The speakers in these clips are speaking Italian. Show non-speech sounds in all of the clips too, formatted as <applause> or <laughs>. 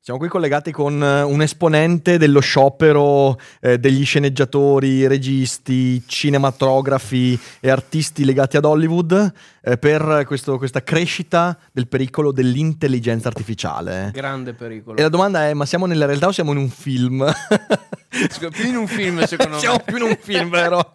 Siamo qui collegati con eh, un esponente dello sciopero eh, degli sceneggiatori, registi, cinematografi e artisti legati ad Hollywood eh, per questo, questa crescita del pericolo dell'intelligenza artificiale. Grande pericolo. E la domanda è: ma siamo nella realtà o siamo in un film? più in un film, <laughs> secondo me. Siamo più in un film, vero?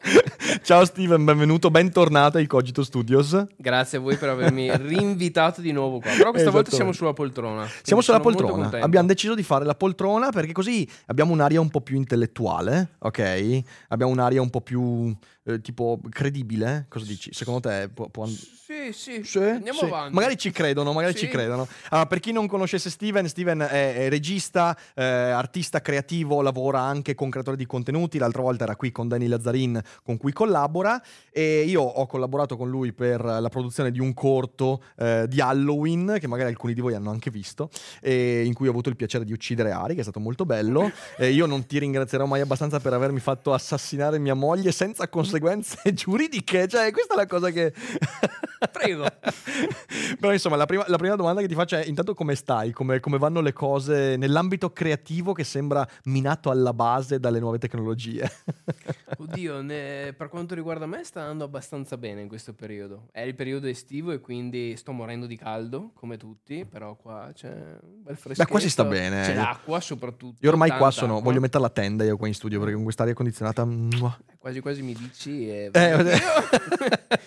Ciao Steven, benvenuto, bentornato ai Cogito Studios. Grazie a voi per avermi <laughs> rinvitato di nuovo qua. Però questa volta siamo sulla poltrona. Siamo sulla poltrona. Abbiamo deciso di fare la poltrona perché così abbiamo un'aria un po' più intellettuale, ok? Abbiamo un'aria un po' più eh, tipo credibile. Cosa dici? Secondo te può, può... Sì, sì, sì, andiamo sì. avanti. Magari ci credono, magari Sì. ci credono. Allora, per chi non conoscesse Steven, Steven è, è regista, eh, artista creativo, lavora anche con creatori di contenuti. L'altra volta era qui con Danny Lazzarin, con cui collabora. E io ho collaborato con lui per la produzione di un corto eh, di Halloween, che magari alcuni di voi hanno anche visto, e in cui ho avuto il piacere di uccidere Ari, che è stato molto bello. <laughs> E io non ti ringrazierò mai abbastanza per avermi fatto assassinare mia moglie senza conseguenze <laughs> giuridiche. Cioè, questa è la cosa che. <laughs> Prego. Però insomma, la prima, la prima domanda che ti faccio è: intanto come stai? Come, come vanno le cose nell'ambito creativo che sembra minato alla base dalle nuove tecnologie? <laughs> Oddio, ne- per quanto riguarda me sta andando abbastanza bene in questo periodo. È il periodo estivo e quindi sto morendo di caldo, come tutti, però qua c'è un bel fresco. Beh, qua si sta bene. C'è l'acqua soprattutto. Io ormai qua sono. acqua. Voglio mettere la tenda io qua in studio perché con quest'aria condizionata. Quasi quasi mi dici e... Eh,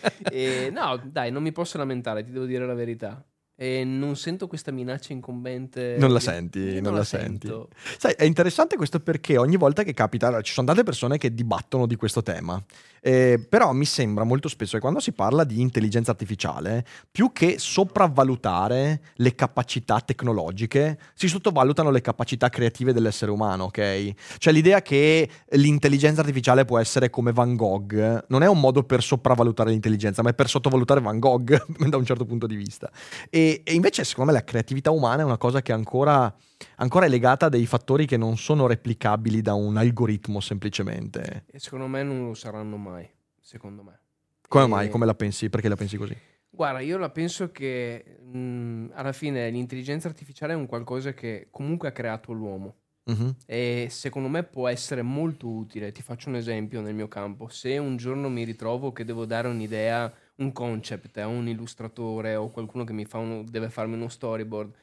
<laughs> E, no, dai, non mi posso lamentare, ti devo dire la verità. E non sento questa minaccia incombente. Non la senti, io non la sento. Sai, è interessante questo perché ogni volta che capita, allora, ci sono tante persone che dibattono di questo tema, eh, però mi sembra molto spesso che quando si parla di intelligenza artificiale, più che sopravvalutare le capacità tecnologiche, si sottovalutano le capacità creative dell'essere umano, ok? Cioè l'idea che l'intelligenza artificiale può essere come Van Gogh non è un modo per sopravvalutare l'intelligenza, ma è per sottovalutare Van Gogh <laughs> da un certo punto di vista. E, e invece, secondo me, la creatività umana è una cosa che ancora, ancora è legata a dei fattori che non sono replicabili da un algoritmo semplicemente. E secondo me non lo saranno mai. Secondo me. Come E- mai? Come la pensi? Perché la pensi così? Guarda, io la penso che mh, alla fine l'intelligenza artificiale è un qualcosa che comunque ha creato l'uomo. Mhm. E secondo me può essere molto utile. Ti faccio un esempio nel mio campo. Se un giorno mi ritrovo che devo dare un'idea, un concept a un illustratore o qualcuno che mi fa uno- deve farmi uno storyboard,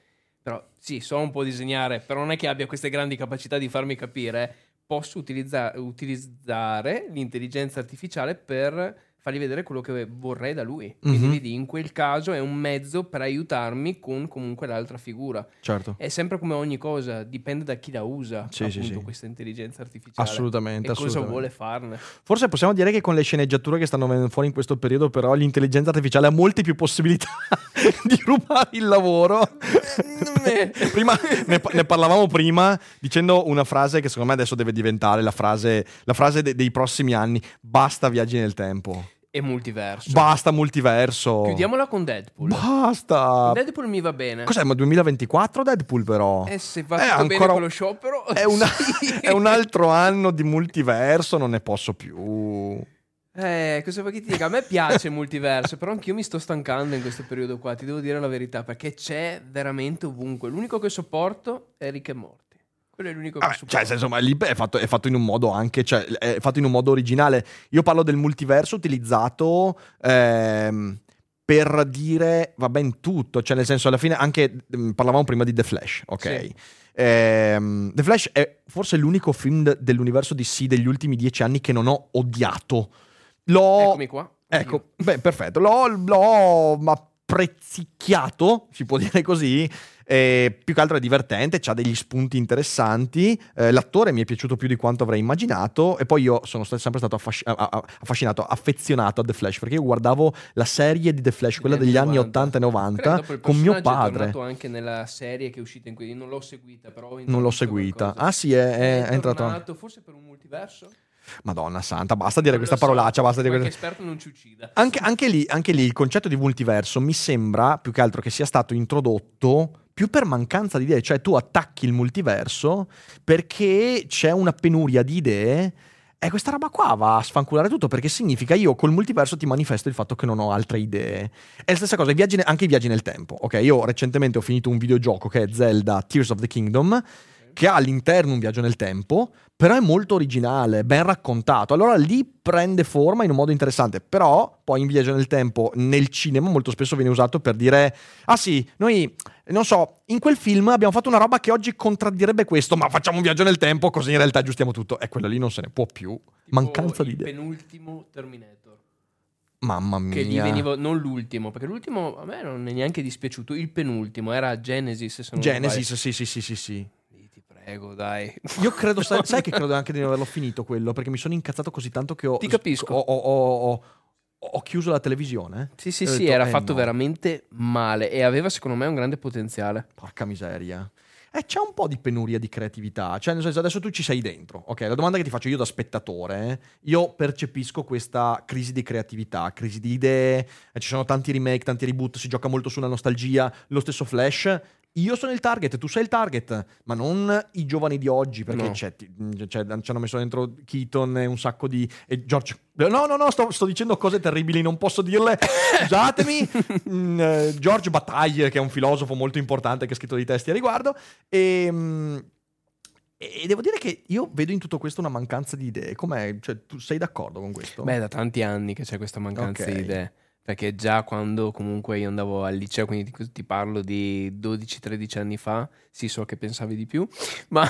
però sì, so un po' disegnare, però non è che abbia queste grandi capacità di farmi capire, posso utilizza- utilizzare l'intelligenza artificiale per fargli vedere quello che vorrei da lui. Quindi Mhm. vedi, in quel caso è un mezzo per aiutarmi con comunque l'altra figura. Certo. È sempre come ogni cosa, dipende da chi la usa, Sì, sì, appunto, sì. questa intelligenza artificiale. Assolutamente, E cosa assolutamente. vuole farne. Forse possiamo dire che con le sceneggiature che stanno venendo fuori in questo periodo, però, l'intelligenza artificiale ha molte più possibilità <laughs> di rubare il lavoro. <laughs> prima, ne, ne parlavamo prima dicendo una frase che secondo me adesso deve diventare la frase, la frase de- dei prossimi anni: basta viaggi nel tempo, E multiverso. basta multiverso. Chiudiamola con Deadpool. Basta. Deadpool mi va bene. Cos'è? Ma 2024 Deadpool, però? E se va Eh, tutto bene ancora- con lo sciopero... <laughs> È, una- sì. <laughs> è un altro anno di multiverso, non ne posso più. Eh, cosa vuoi che ti dica? A me piace il multiverso, però anch'io mi sto stancando in questo periodo qua, ti devo dire la verità, perché c'è veramente ovunque. L'unico che sopporto è Rick e Morty. Quello è l'unico Vabbè, cioè, insomma, lì è fatto, è fatto in un modo anche, cioè, è fatto in un modo originale. Io parlo del multiverso utilizzato ehm, per dire, va ben tutto, cioè nel senso alla fine anche, mm, parlavamo prima di The Flash, ok? Sì. Ehm, The Flash è forse l'unico film de- dell'universo DC degli ultimi dieci anni che non ho odiato. L'ho... Eccomi qua. Ecco, beh, perfetto. L'ho, l'ho sprezzicchiato, si può dire così. Eh, più che altro è divertente, ha degli spunti interessanti. Eh, l'attore mi è piaciuto più di quanto avrei immaginato. E poi io sono st- sempre stato affasc- affascinato, affezionato a The Flash perché io guardavo la serie di The Flash, quella degli anni 80 e 90, con mio padre. È anche nella serie che è uscita in cui non l'ho seguita, però non l'ho seguita. Qualcosa. Ah, sì, è, è, è entrato. Forse per un multiverso? Madonna santa, basta dire questa so, parolaccia. Basta dire questa... esperto non ci uccida. Anche, anche, lì, anche lì il concetto di multiverso mi sembra più che altro che sia stato introdotto più per mancanza di idee, cioè tu attacchi il multiverso perché c'è una penuria di idee e questa roba qua va a sfanculare tutto perché significa io col multiverso ti manifesto il fatto che non ho altre idee. È la stessa cosa, i viaggi, anche i viaggi nel tempo. Ok, io recentemente ho finito un videogioco che è Zelda Tears of the Kingdom che ha all'interno un viaggio nel tempo, però è molto originale, ben raccontato. Allora lì prende forma in un modo interessante, però poi in viaggio nel tempo nel cinema molto spesso viene usato per dire "Ah sì, noi non so, in quel film abbiamo fatto una roba che oggi contraddirebbe questo, ma facciamo un viaggio nel tempo così in realtà aggiustiamo tutto". E quello lì non se ne può più. Tipo Mancanza di idee. Il penultimo Terminator. Mamma mia. Che gli veniva, non l'ultimo, perché l'ultimo a me non è neanche dispiaciuto. Il penultimo era Genesis. Se non Genesis, sì, sì, sì, sì, sì prego, dai. Io credo, sai, <laughs> sai, che credo anche di non averlo finito quello, perché mi sono incazzato così tanto che ho... Ti capisco. Ho, ho, ho, ho chiuso la televisione. Sì, sì, sì, detto, era eh, fatto no. veramente male e aveva secondo me un grande potenziale. Porca miseria. Eh, c'è un po' di penuria di creatività. Cioè, nel senso, adesso tu ci sei dentro. Ok, la domanda che ti faccio io da spettatore, eh, io percepisco questa crisi di creatività, crisi di idee. Eh, ci sono tanti remake, tanti reboot, si gioca molto sulla nostalgia. Lo stesso Flash io sono il target, tu sei il target, ma non i giovani di oggi, perché no. c'è, c'è, ci hanno messo dentro Keaton e un sacco di... E George... No, no, no, sto, sto dicendo cose terribili, non posso dirle, scusatemi. <laughs> mm, eh, George Bataille, che è un filosofo molto importante che ha scritto dei testi a riguardo, e... Mm, e devo dire che io vedo in tutto questo una mancanza di idee. Com'è? Cioè, tu sei d'accordo con questo? Beh, da tanti anni che c'è questa mancanza okay. di idee perché già quando comunque io andavo al liceo, quindi ti, parlo di 12-13 anni fa, sì so che pensavi di più, ma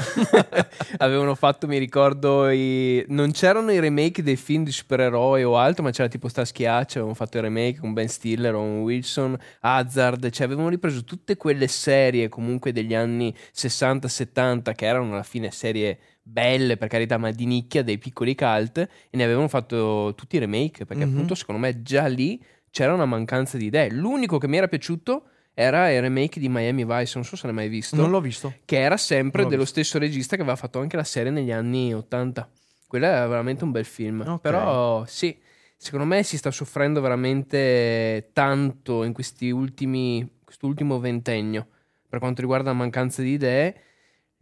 <laughs> avevano fatto, mi ricordo, i... non c'erano i remake dei film di supereroi o altro, ma c'era tipo sta schiaccia, avevano fatto i remake con Ben Stiller, Owen Wilson, Hazard, cioè avevano ripreso tutte quelle serie comunque degli anni 60-70 che erano alla fine serie belle per carità ma di nicchia dei piccoli cult e ne avevano fatto tutti i remake perché mm-hmm. appunto secondo me già lì c'era una mancanza di idee. L'unico che mi era piaciuto era il remake di Miami Vice, non so se l'hai mai visto. Non l'ho visto. Che era sempre dello visto. stesso regista che aveva fatto anche la serie negli anni 80. Quello era veramente un bel film. Okay. Però sì, secondo me si sta soffrendo veramente tanto in questi ultimi, quest'ultimo ventennio per quanto riguarda la mancanza di idee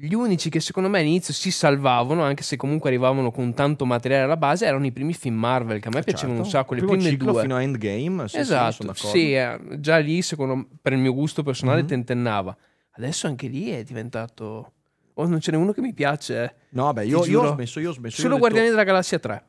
gli unici che secondo me all'inizio si salvavano, anche se comunque arrivavano con tanto materiale alla base, erano i primi film Marvel, che a me eh piacevano certo. un sacco, le prime due. fino a Endgame, sì, esatto, sì, sì eh, già lì, secondo per il mio gusto personale, mm-hmm. tentennava. Adesso anche lì è diventato... Oh, non ce n'è uno che mi piace. Eh. No, beh, io, io, ho smesso, io ho smesso. Solo Guardiani detto... della Galassia 3.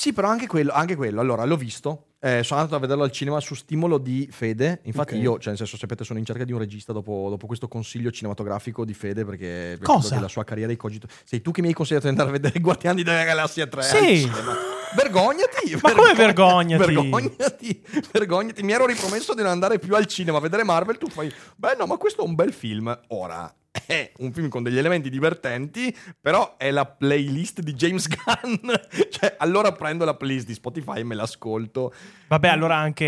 Sì, però anche quello, anche quello. Allora, l'ho visto. Eh, sono andato a vederlo al cinema su stimolo di Fede. Infatti, okay. io, cioè, nel senso, sapete, sono in cerca di un regista dopo, dopo questo consiglio cinematografico di Fede. Perché Cosa? la sua carriera di cogito. Sei tu che mi hai consigliato di andare a vedere <laughs> Guardiani della Galassia 3 sì. Vergognati! Ma come vergognati? Vergognati! Vergognati! Mi ero ripromesso di non andare più al cinema a vedere Marvel. Tu fai, beh, no, ma questo è un bel film. Ora, è un film con degli elementi divertenti, però è la playlist di James <laughs> Gunn. cioè, allora prendo la playlist di Spotify e me l'ascolto. Vabbè, allora anche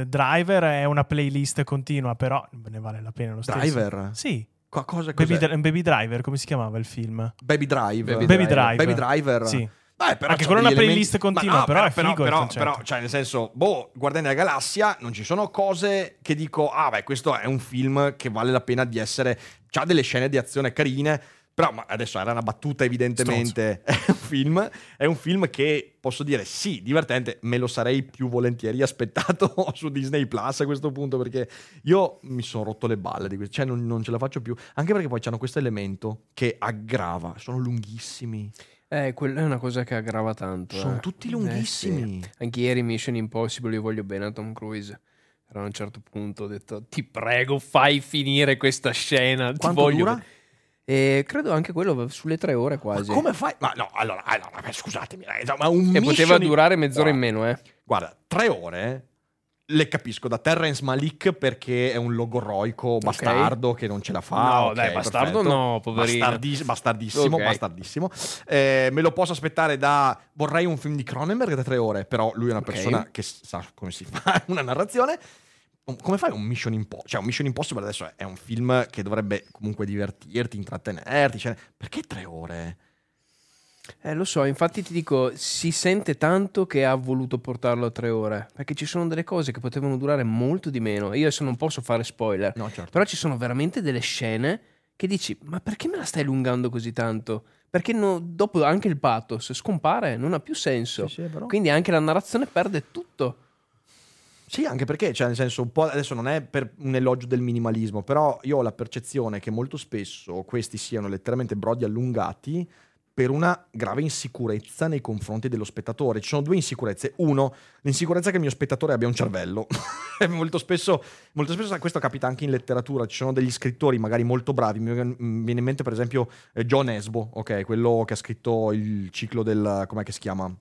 eh, Driver è una playlist continua, però ne vale la pena lo stesso. Driver? Sì. Qua, cosa, Baby, Baby, Driver, come si chiamava il film? Baby Drive. Baby, Baby Drive. Baby Driver. Sì. Beh, però Anche con una playlist elementi... continua, no, però, però, però, però, però, cioè, nel senso, boh, Guardiani della Galassia, non ci sono cose che dico, ah, beh, questo è un film che vale la pena di essere. C'ha delle scene di azione carine, però ma adesso era una battuta, evidentemente. <laughs> È un, film, è un film che posso dire sì, divertente. Me lo sarei più volentieri aspettato <laughs> su Disney Plus a questo punto. Perché io mi sono rotto le balle di questo. Cioè, non, non ce la faccio più. Anche perché poi c'hanno questo elemento che aggrava. Sono lunghissimi. Eh, quella è una cosa che aggrava tanto. Sono eh. tutti lunghissimi. Eh, sì. Anche ieri Mission Impossible, io voglio bene a Tom Cruise. Però a un certo punto ho detto, ti prego, fai finire questa scena. Quanto ti voglio dura? E credo anche quello sulle tre ore quasi. Ma come fai? Ma no, allora, allora scusatemi, ma un E poteva durare mezz'ora in meno, eh. Guarda, tre ore le capisco da Terrence Malik perché è un logorroico bastardo che non ce la fa. No, ok, dai, bastardo perfetto. no, poverino. Bastardi- bastardissimo, Ok. bastardissimo. Eh, me lo posso aspettare da... Vorrei un film di Cronenberg da tre ore, però lui è una persona che sa come si fa <laughs> una narrazione. Come fai un Mission Impossible? Cioè, un Mission Impossible adesso è un film che dovrebbe comunque divertirti, intrattenerti. cioè, perché tre ore? Eh, lo so, infatti ti dico, si sente tanto che ha voluto portarlo a tre ore, perché ci sono delle cose che potevano durare molto di meno. Io adesso non posso fare spoiler, No, certo. però ci sono veramente delle scene che dici, ma perché me la stai allungando così tanto? Perché no- dopo anche il pathos scompare, non ha più senso. Sì, sì, però. Quindi anche la narrazione perde tutto. Sì, anche perché, cioè, nel senso, un po' adesso non è per un elogio del minimalismo, però io ho la percezione che molto spesso questi siano letteralmente brodi allungati per una grave insicurezza nei confronti dello spettatore. Ci sono due insicurezze. Uno, l'insicurezza che il mio spettatore abbia un cervello. <laughs> Molto spesso, molto spesso questo capita anche in letteratura. Ci sono degli scrittori magari molto bravi. Mi viene mi viene in mente, per esempio, eh, John Esbo, ok, quello che ha scritto il ciclo del. com'è che si chiama?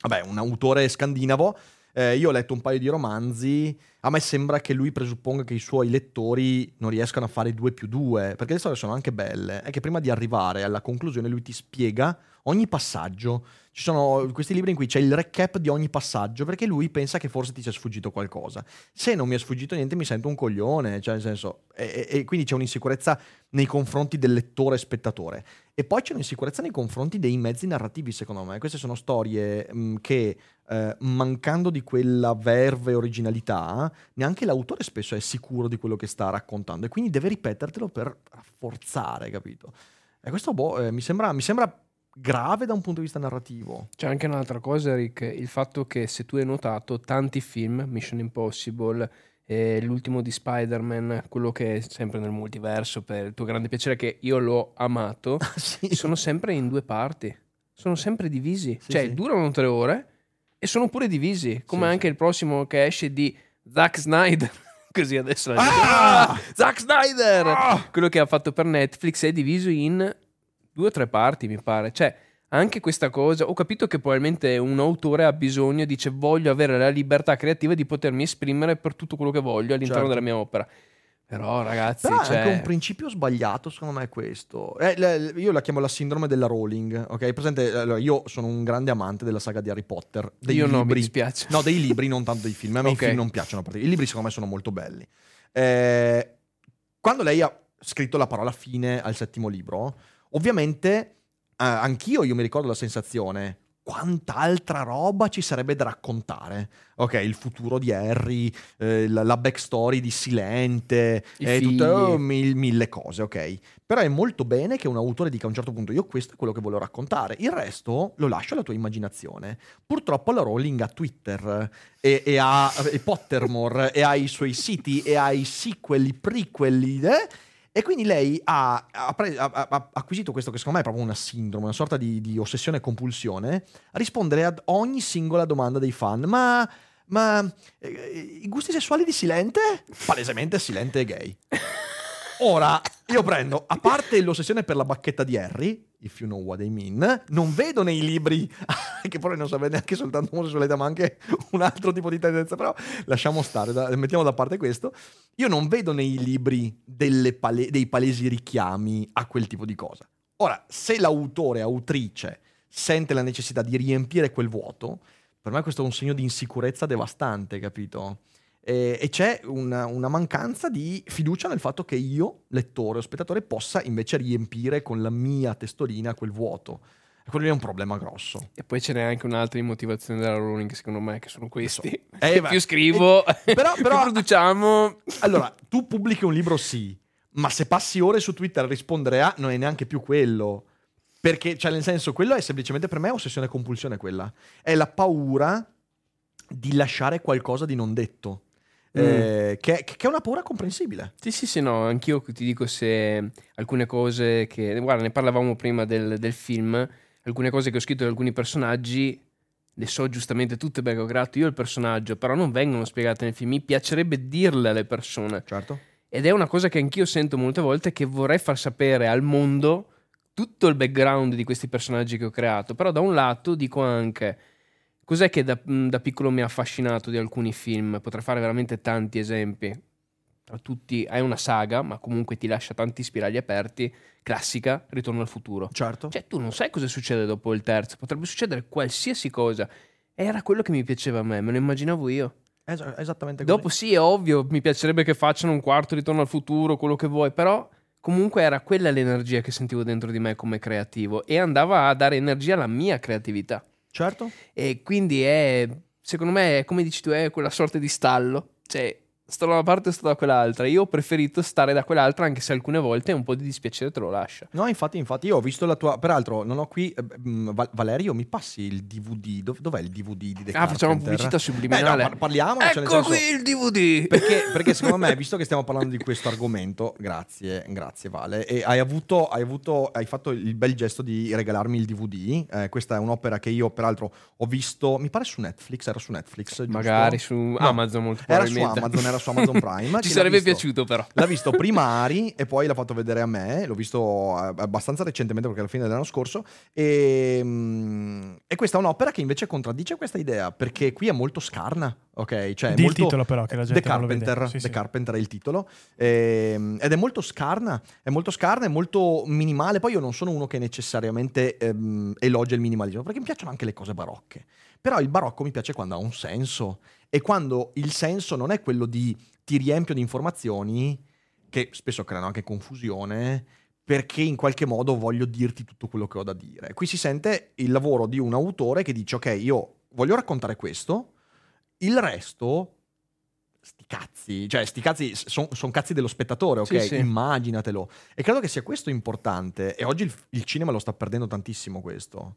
Vabbè, un autore scandinavo. Eh, io ho letto un paio di romanzi. A me sembra che lui presupponga che i suoi lettori non riescano a fare due più due, perché le storie sono anche belle. È che prima di arrivare alla conclusione lui ti spiega ogni passaggio. Ci sono questi libri in cui c'è il recap di ogni passaggio, perché lui pensa che forse ti sia sfuggito qualcosa. Se non mi è sfuggito niente, mi sento un coglione. Cioè, nel senso, e, e- quindi c'è un'insicurezza nei confronti del lettore e spettatore. E poi c'è un'insicurezza nei confronti dei mezzi narrativi, secondo me. Queste sono storie mh, che, eh, mancando di quella verve originalità, neanche l'autore spesso è sicuro di quello che sta raccontando e quindi deve ripetertelo per rafforzare, capito? E questo boh, eh, mi, sembra, mi sembra grave da un punto di vista narrativo. C'è anche un'altra cosa, Rick, il fatto che se tu hai notato tanti film, Mission Impossible, eh, l'ultimo di Spider-Man, quello che è sempre nel multiverso, per il tuo grande piacere che io l'ho amato, <laughs> sì. sono sempre in due parti, sono sempre divisi, Sì, cioè sì. durano tre ore e sono pure divisi, come anche il prossimo che esce di Zack Snyder. <laughs> Così adesso la Ah! Ah! <laughs> Zack Snyder! Ah! quello che ha fatto per Netflix è diviso in due o tre parti, mi pare. Cioè, anche questa cosa, ho capito che probabilmente un autore ha bisogno, dice voglio avere la libertà creativa di potermi esprimere per tutto quello che voglio all'interno Certo. della mia opera. Però ragazzi, Però è cioè, anche un principio sbagliato, secondo me, è questo. Eh, io la chiamo la sindrome della Rowling, ok? Presente, allora, io sono un grande amante della saga di Harry Potter. Dei io no, mi libri. dispiace. No, dei libri, non tanto dei film. A me Ok. i film non piacciono. I libri, secondo me, sono molto belli. Eh, quando lei ha scritto la parola fine al settimo libro, ovviamente eh, anch'io io mi ricordo la sensazione. Quanta altra roba ci sarebbe da raccontare? Ok, il futuro di Harry, eh, la, la backstory di Silente, e figli. tutte oh, mil- mille cose, ok? Però è molto bene che un autore dica a un certo punto: Io questo è quello che volevo raccontare. Il resto lo lascio alla tua immaginazione. Purtroppo la Rowling ha Twitter e, e ha e Pottermore e ha i suoi siti e ha i sequel, i prequel. eh? E quindi lei ha, ha ha- ha acquisito questo che secondo me è proprio una sindrome, una sorta di, di ossessione e compulsione, a rispondere ad ogni singola domanda dei fan. Ma, ma eh, i gusti sessuali di Silente? Palesemente Silente è gay. <laughs> Ora, io prendo, a parte l'ossessione per la bacchetta di Harry, if you know what I mean, non vedo nei libri, <laughs> che poi non sapete neanche soltanto omosessualità, ma anche un altro tipo di tendenza, però lasciamo stare, da- mettiamo da parte questo. Io non vedo nei libri pale- dei palesi richiami a quel tipo di cosa. Ora, se l'autore, autrice, sente la necessità di riempire quel vuoto, per me questo è un segno di insicurezza devastante, capito? E, e c'è una, una mancanza di fiducia nel fatto che io, lettore o spettatore, possa invece riempire con la mia testolina quel vuoto. E quello lì è un problema grosso. E poi ce n'è anche un'altra di motivazione della Rowling, secondo me, che sono questi. <laughs> Eh, Che ma- più scrivo, eh, però- <laughs> più però- produciamo. Allora, tu pubblichi un libro, sì, ma se passi ore su Twitter a rispondere a, non è neanche più quello. Perché, cioè, nel senso, quello è semplicemente per me ossessione e compulsione quella. È la paura di lasciare qualcosa di non detto. Eh, che, che è una paura comprensibile. Sì, sì, sì, no, anch'io ti dico se alcune cose che... Guarda, ne parlavamo prima del, del film, alcune cose che ho scritto di alcuni personaggi, le so giustamente tutte perché ho creato io il personaggio, però non vengono spiegate nel film, mi piacerebbe dirle alle persone. Certo. Ed è una cosa che anch'io sento molte volte che vorrei far sapere al mondo tutto il background di questi personaggi che ho creato, però da un lato dico anche cos'è che da, da piccolo mi ha affascinato di alcuni film? Potrei fare veramente tanti esempi. Tra tutti hai una saga, ma comunque ti lascia tanti spiragli aperti. Classica, Ritorno al futuro. Certo. Cioè, tu non sai cosa succede dopo il terzo, potrebbe succedere qualsiasi cosa. Era quello che mi piaceva a me, me lo immaginavo io. Es- esattamente così. Dopo sì, è ovvio, mi piacerebbe che facciano un quarto ritorno al futuro, quello che vuoi, però comunque era quella l'energia che sentivo dentro di me come creativo e andava a dare energia alla mia creatività. Certo. E quindi è, secondo me, come dici tu, è quella sorta di stallo. Cioè, sto da una parte sto da quell'altra. Io ho preferito stare da quell'altra, anche se alcune volte un po' di dispiacere te lo lascia. No, infatti, infatti, io ho visto la tua. Peraltro, non ho qui. eh, Val- Valerio, mi passi il DVD? Dov- dov'è il DVD di The Ah, facciamo Carpenter? pubblicità Beh, subliminale. no, par- parliamo. cioè, ecco senso- qui il DVD! Perché, perché secondo me, visto che stiamo parlando di questo argomento, grazie, grazie Vale, e hai avuto, hai avuto, hai fatto il bel gesto di regalarmi il DVD. Eh, questa è un'opera che io, peraltro, ho visto, mi pare su Netflix, era su Netflix, giusto? Magari su No, Amazon molto Era su probabilmente. Amazon, era su Amazon <laughs> Prime. Ci sarebbe visto? piaciuto però. L'ha visto prima Ari e poi l'ha fatto vedere a me, l'ho visto eh, abbastanza recentemente perché alla fine dell'anno scorso e, mm, e questa è un'opera che invece contraddice questa idea perché qui è molto scarna, ok? Cioè, è Di il molto- titolo però, che la gente The non lo vede. Carpenter, Sì, The sì. Carpenter è il titolo ehm, ed è molto scarna, è molto scarna, è molto minimale, poi io non sono uno che necessariamente ehm, elogia il minimalismo perché mi piacciono anche le cose barocche, però il barocco mi piace quando ha un senso e quando il senso non è quello di ti riempio di informazioni che spesso creano anche confusione perché in qualche modo voglio dirti tutto quello che ho da dire. Qui si sente il lavoro di un autore che dice ok, io voglio raccontare questo, il resto sti cazzi, cioè sti cazzi sono cazzi dello spettatore, ok? Sì, sì. Immaginatelo. E credo che sia questo importante e oggi il, il cinema lo sta perdendo tantissimo questo.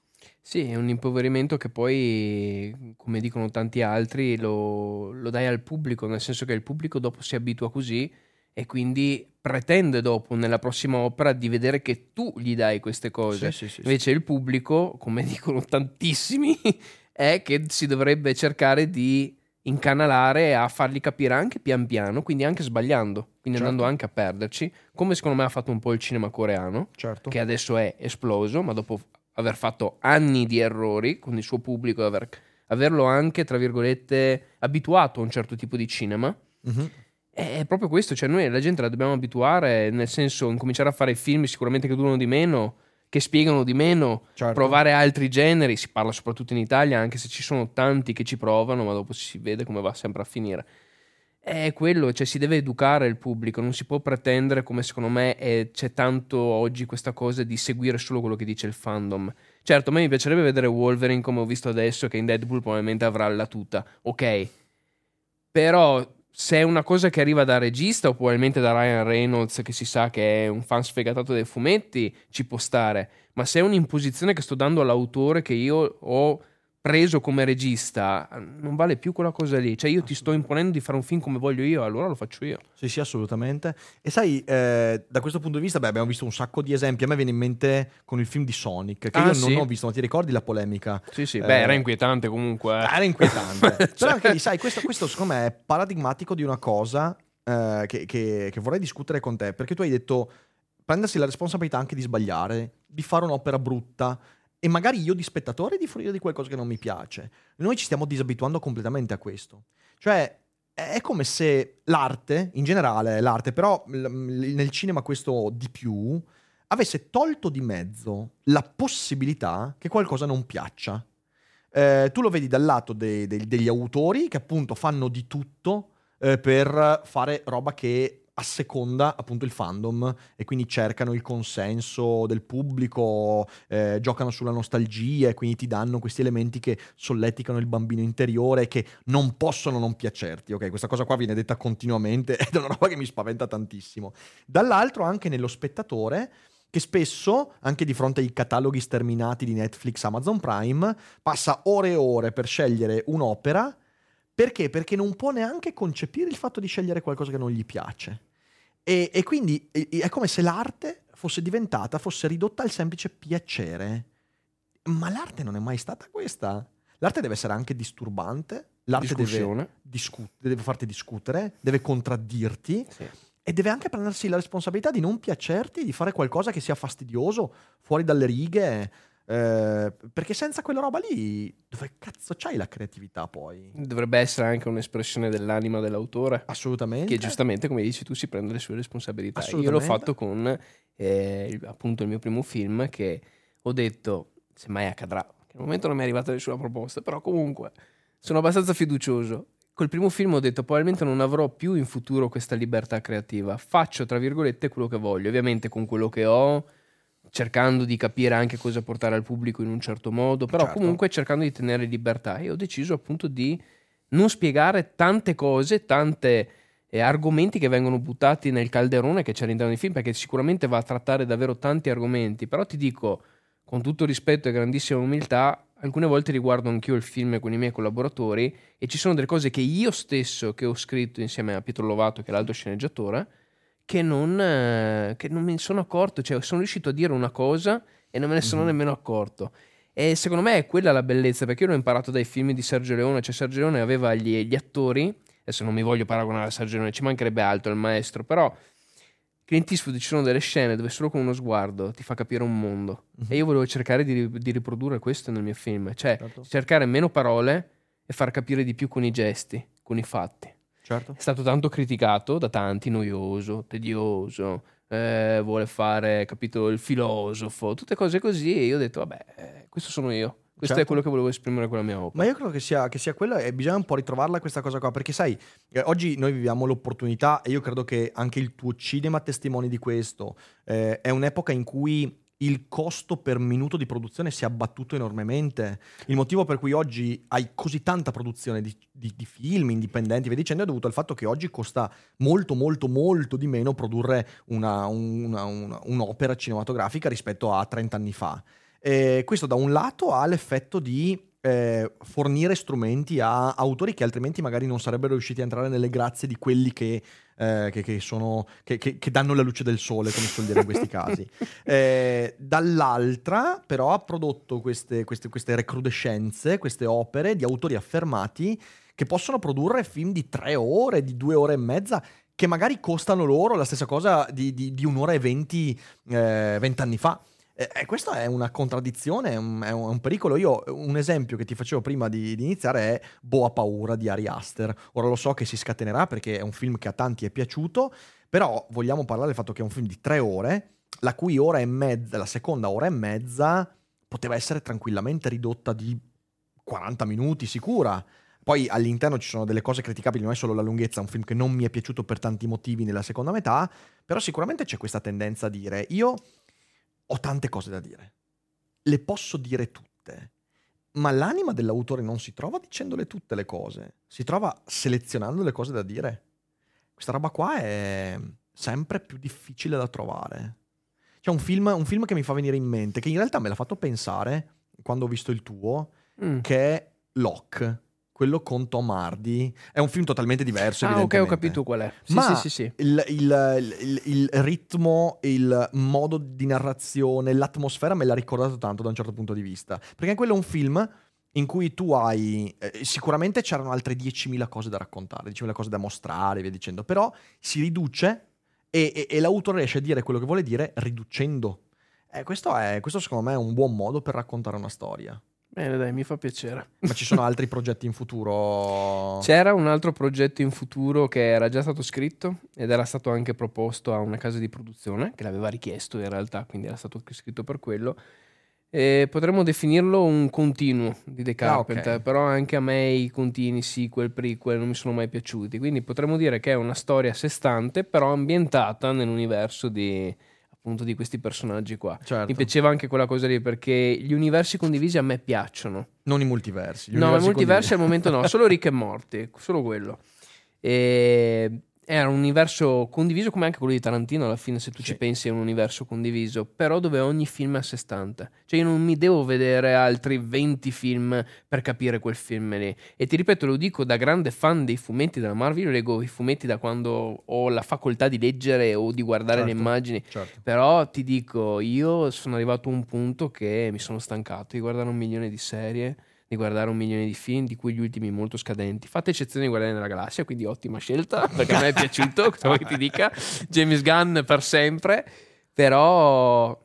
Sì, è un impoverimento che poi, come dicono tanti altri, lo, lo dai al pubblico, nel senso che il pubblico dopo si abitua così e quindi pretende dopo, nella prossima opera, di vedere che tu gli dai queste cose. Sì, sì, sì. Invece il pubblico, come <laughs> dicono tantissimi, è che si dovrebbe cercare di incanalare a fargli capire anche pian piano, quindi anche sbagliando, quindi Certo. andando anche a perderci, come secondo me ha fatto un po' il cinema coreano Certo. che adesso è esploso, ma dopo aver fatto anni di errori con il suo pubblico, aver- averlo anche, tra virgolette, abituato a un certo tipo di cinema. Mhm. È proprio questo, cioè noi la gente la dobbiamo abituare, nel senso incominciare a fare film sicuramente che durano di meno, che spiegano di meno, Certo. provare altri generi, si parla soprattutto in Italia, anche se ci sono tanti che ci provano, ma dopo si vede come va sempre a finire. È quello, cioè si deve educare il pubblico, non si può pretendere, come secondo me è- c'è tanto oggi questa cosa di seguire solo quello che dice il fandom. Certo, a me mi piacerebbe vedere Wolverine come ho visto adesso, che in Deadpool probabilmente avrà la tuta, ok. Però se è una cosa che arriva da regista o probabilmente da Ryan Reynolds, che si sa che è un fan sfegatato dei fumetti, ci può stare. Ma se è un'imposizione che sto dando all'autore che io ho preso come regista, non vale più quella cosa lì. Cioè io ti sto imponendo di fare un film come voglio io, allora lo faccio io. Sì, sì, assolutamente. E sai, eh, da questo punto di vista, beh, abbiamo visto un sacco di esempi. A me viene in mente con il film di Sonic, che Ah, io sì? non ho visto, ma ti ricordi la polemica? Sì, sì, Eh, beh, era inquietante comunque. eh. Era inquietante. <laughs> Cioè- Però anche lì, sai, questo, questo secondo me è paradigmatico di una cosa eh, che, che- che vorrei discutere con te, perché tu hai detto prendersi la responsabilità anche di sbagliare, di fare un'opera brutta e magari io di spettatore di fruire di qualcosa che non mi piace. Noi ci stiamo disabituando completamente a questo. Cioè, è come se l'arte, in generale l'arte, però nel cinema questo di più, avesse tolto di mezzo la possibilità che qualcosa non piaccia. Eh, tu lo vedi dal lato dei- dei- degli autori che appunto fanno di tutto eh, per fare roba che asseconda appunto il fandom e quindi cercano il consenso del pubblico, eh, giocano sulla nostalgia e quindi ti danno questi elementi che solleticano il bambino interiore che non possono non piacerti. Ok, questa cosa qua viene detta continuamente <laughs> ed è una roba che mi spaventa tantissimo. Dall'altro anche nello spettatore che spesso, anche di fronte ai cataloghi sterminati di Netflix, Amazon Prime, passa ore e ore per scegliere un'opera. Perché? Perché non può neanche concepire il fatto di scegliere qualcosa che non gli piace. E, e quindi è come se l'arte fosse diventata, fosse ridotta al semplice piacere. Ma l'arte non è mai stata questa. L'arte deve essere anche disturbante, l'arte deve, discu- deve farti discutere, deve contraddirti Sì. e deve anche prendersi la responsabilità di non piacerti, di fare qualcosa che sia fastidioso, fuori dalle righe. Eh, perché senza quella roba lì, dove cazzo c'hai la creatività poi? Dovrebbe essere anche un'espressione dell'anima dell'autore. Assolutamente. Che giustamente, come dici tu, si prende le sue responsabilità. Io l'ho fatto con eh, appunto il mio primo film che ho detto, se mai accadrà, che al momento non mi è arrivata nessuna proposta, però comunque sono abbastanza fiducioso. Col primo film ho detto probabilmente non avrò più in futuro questa libertà creativa. Faccio, tra virgolette, quello che voglio. Ovviamente con quello che ho, cercando di capire anche cosa portare al pubblico in un certo modo, però Certo. comunque cercando di tenere libertà. E ho deciso appunto di non spiegare tante cose, tante eh, argomenti che vengono buttati nel calderone che c'è all'interno del film, perché sicuramente va a trattare davvero tanti argomenti, però ti dico, con tutto rispetto e grandissima umiltà, alcune volte riguardo anch'io il film con i miei collaboratori e ci sono delle cose che io stesso, che ho scritto insieme a Pietro Lovato, che è l'altro sceneggiatore, che non, eh, che non me ne sono accorto, cioè sono riuscito a dire una cosa e non me ne sono Mhm. nemmeno accorto. E secondo me è quella la bellezza, perché io l'ho imparato dai film di Sergio Leone, cioè Sergio Leone aveva gli, gli attori, adesso non mi voglio paragonare a Sergio Leone, ci mancherebbe altro, il maestro, però Clint Eastwood ci sono delle scene dove solo con uno sguardo ti fa capire un mondo. Mhm. E io volevo cercare di, di riprodurre questo nel mio film, cioè Certo. cercare meno parole e far capire di più con i gesti, con i fatti. Certo. È stato tanto criticato da tanti, noioso, tedioso, eh, vuole fare, capito, il filosofo, tutte cose così. E io ho detto, vabbè, questo sono io. Questo Certo. è quello che volevo esprimere con la mia opera. Ma io credo che sia, che sia quello e bisogna un po' ritrovarla questa cosa qua, perché sai, eh, oggi noi viviamo l'opportunità e io credo che anche il tuo cinema testimoni di questo. Eh, è un'epoca in cui il costo per minuto di produzione si è abbattuto enormemente. Il motivo per cui oggi hai così tanta produzione di, di- di film indipendenti, via dicendo, è dovuto al fatto che oggi costa molto, molto, molto di meno produrre una- una- una- un'opera cinematografica rispetto a 30 anni fa. E questo da un lato ha l'effetto di eh, fornire strumenti a autori che altrimenti magari non sarebbero riusciti a entrare nelle grazie di quelli che, eh, che- che sono, che, che- che danno la luce del sole, come si suol dire in questi casi. <laughs> Eh, dall'altra, però, ha prodotto queste, queste- queste recrudescenze, queste opere di autori affermati che possono produrre film di tre ore, di due ore e mezza, che magari costano loro la stessa cosa di, di- di un'ora e venti eh, vent'anni fa. E e questa è una contraddizione, è un- è un pericolo. Io, un esempio che ti facevo prima di, di iniziare è Boa Paura di Ari Aster. Ora lo so che si scatenerà perché è un film che a tanti è piaciuto, però vogliamo parlare del fatto che è un film di tre ore, la cui ora e mezza, la seconda ora e mezza, poteva essere tranquillamente ridotta di 40 minuti sicura. Poi all'interno ci sono delle cose criticabili, non è solo la lunghezza, è un film che non mi è piaciuto per tanti motivi nella seconda metà, però sicuramente c'è questa tendenza a dire io ho tante cose da dire, le posso dire tutte, ma l'anima dell'autore non si trova dicendole tutte le cose, si trova selezionando le cose da dire. Questa roba qua è sempre più difficile da trovare. C'è un film, un film che mi fa venire in mente, che in realtà me l'ha fatto pensare quando ho visto il tuo, Mm. che è Locke, quello con Tom Hardy. È un film totalmente diverso. Ah, ok, ho capito qual è. Sì, Ma sì, sì, sì. Il, il- il- il ritmo, il modo di narrazione, l'atmosfera me l'ha ricordato tanto da un certo punto di vista. Perché quello è un film in cui tu hai... eh, sicuramente c'erano altre 10.000 cose da raccontare, 10.000 cose da mostrare, e via dicendo. Però si riduce e, e- e l'autore riesce a dire quello che vuole dire riducendo. Eh, questo, è, questo secondo me è un buon modo per raccontare una storia. Bene, dai, mi fa piacere. Ma ci sono altri progetti in futuro? C'era un altro progetto in futuro che era già stato scritto ed era stato anche proposto a una casa di produzione che l'aveva richiesto in realtà, quindi era stato scritto per quello. E potremmo definirlo un continuo di The Ah. Carpenter, però anche a me i continui, sequel, prequel non mi sono mai piaciuti. Quindi potremmo dire che è una storia a sé stante, però ambientata nell'universo di, appunto, di questi personaggi qua. Certo. Mi piaceva anche quella cosa lì perché gli universi condivisi a me piacciono. Non i multiversi. No, i multiversi condivisi. al momento no, solo <laughs> Rick e Morty, solo quello. E era un universo condiviso come anche quello di Tarantino alla fine se tu Sì. ci pensi è un universo condiviso però dove ogni film è a sé stante cioè io non mi devo vedere altri 20 film per capire quel film lì e ti ripeto lo dico da grande fan dei fumetti della Marvel io leggo i fumetti da quando ho la facoltà di leggere o di guardare le Certo, immagini certo. però ti dico io sono arrivato a un punto che mi sono stancato di guardare un milione di serie di guardare un milione di film, di cui gli ultimi molto scadenti. Fate eccezione di Guardiani della Galassia, quindi ottima scelta, <laughs> perché a me è piaciuto, cosa vuoi che ti dica? James Gunn per sempre, però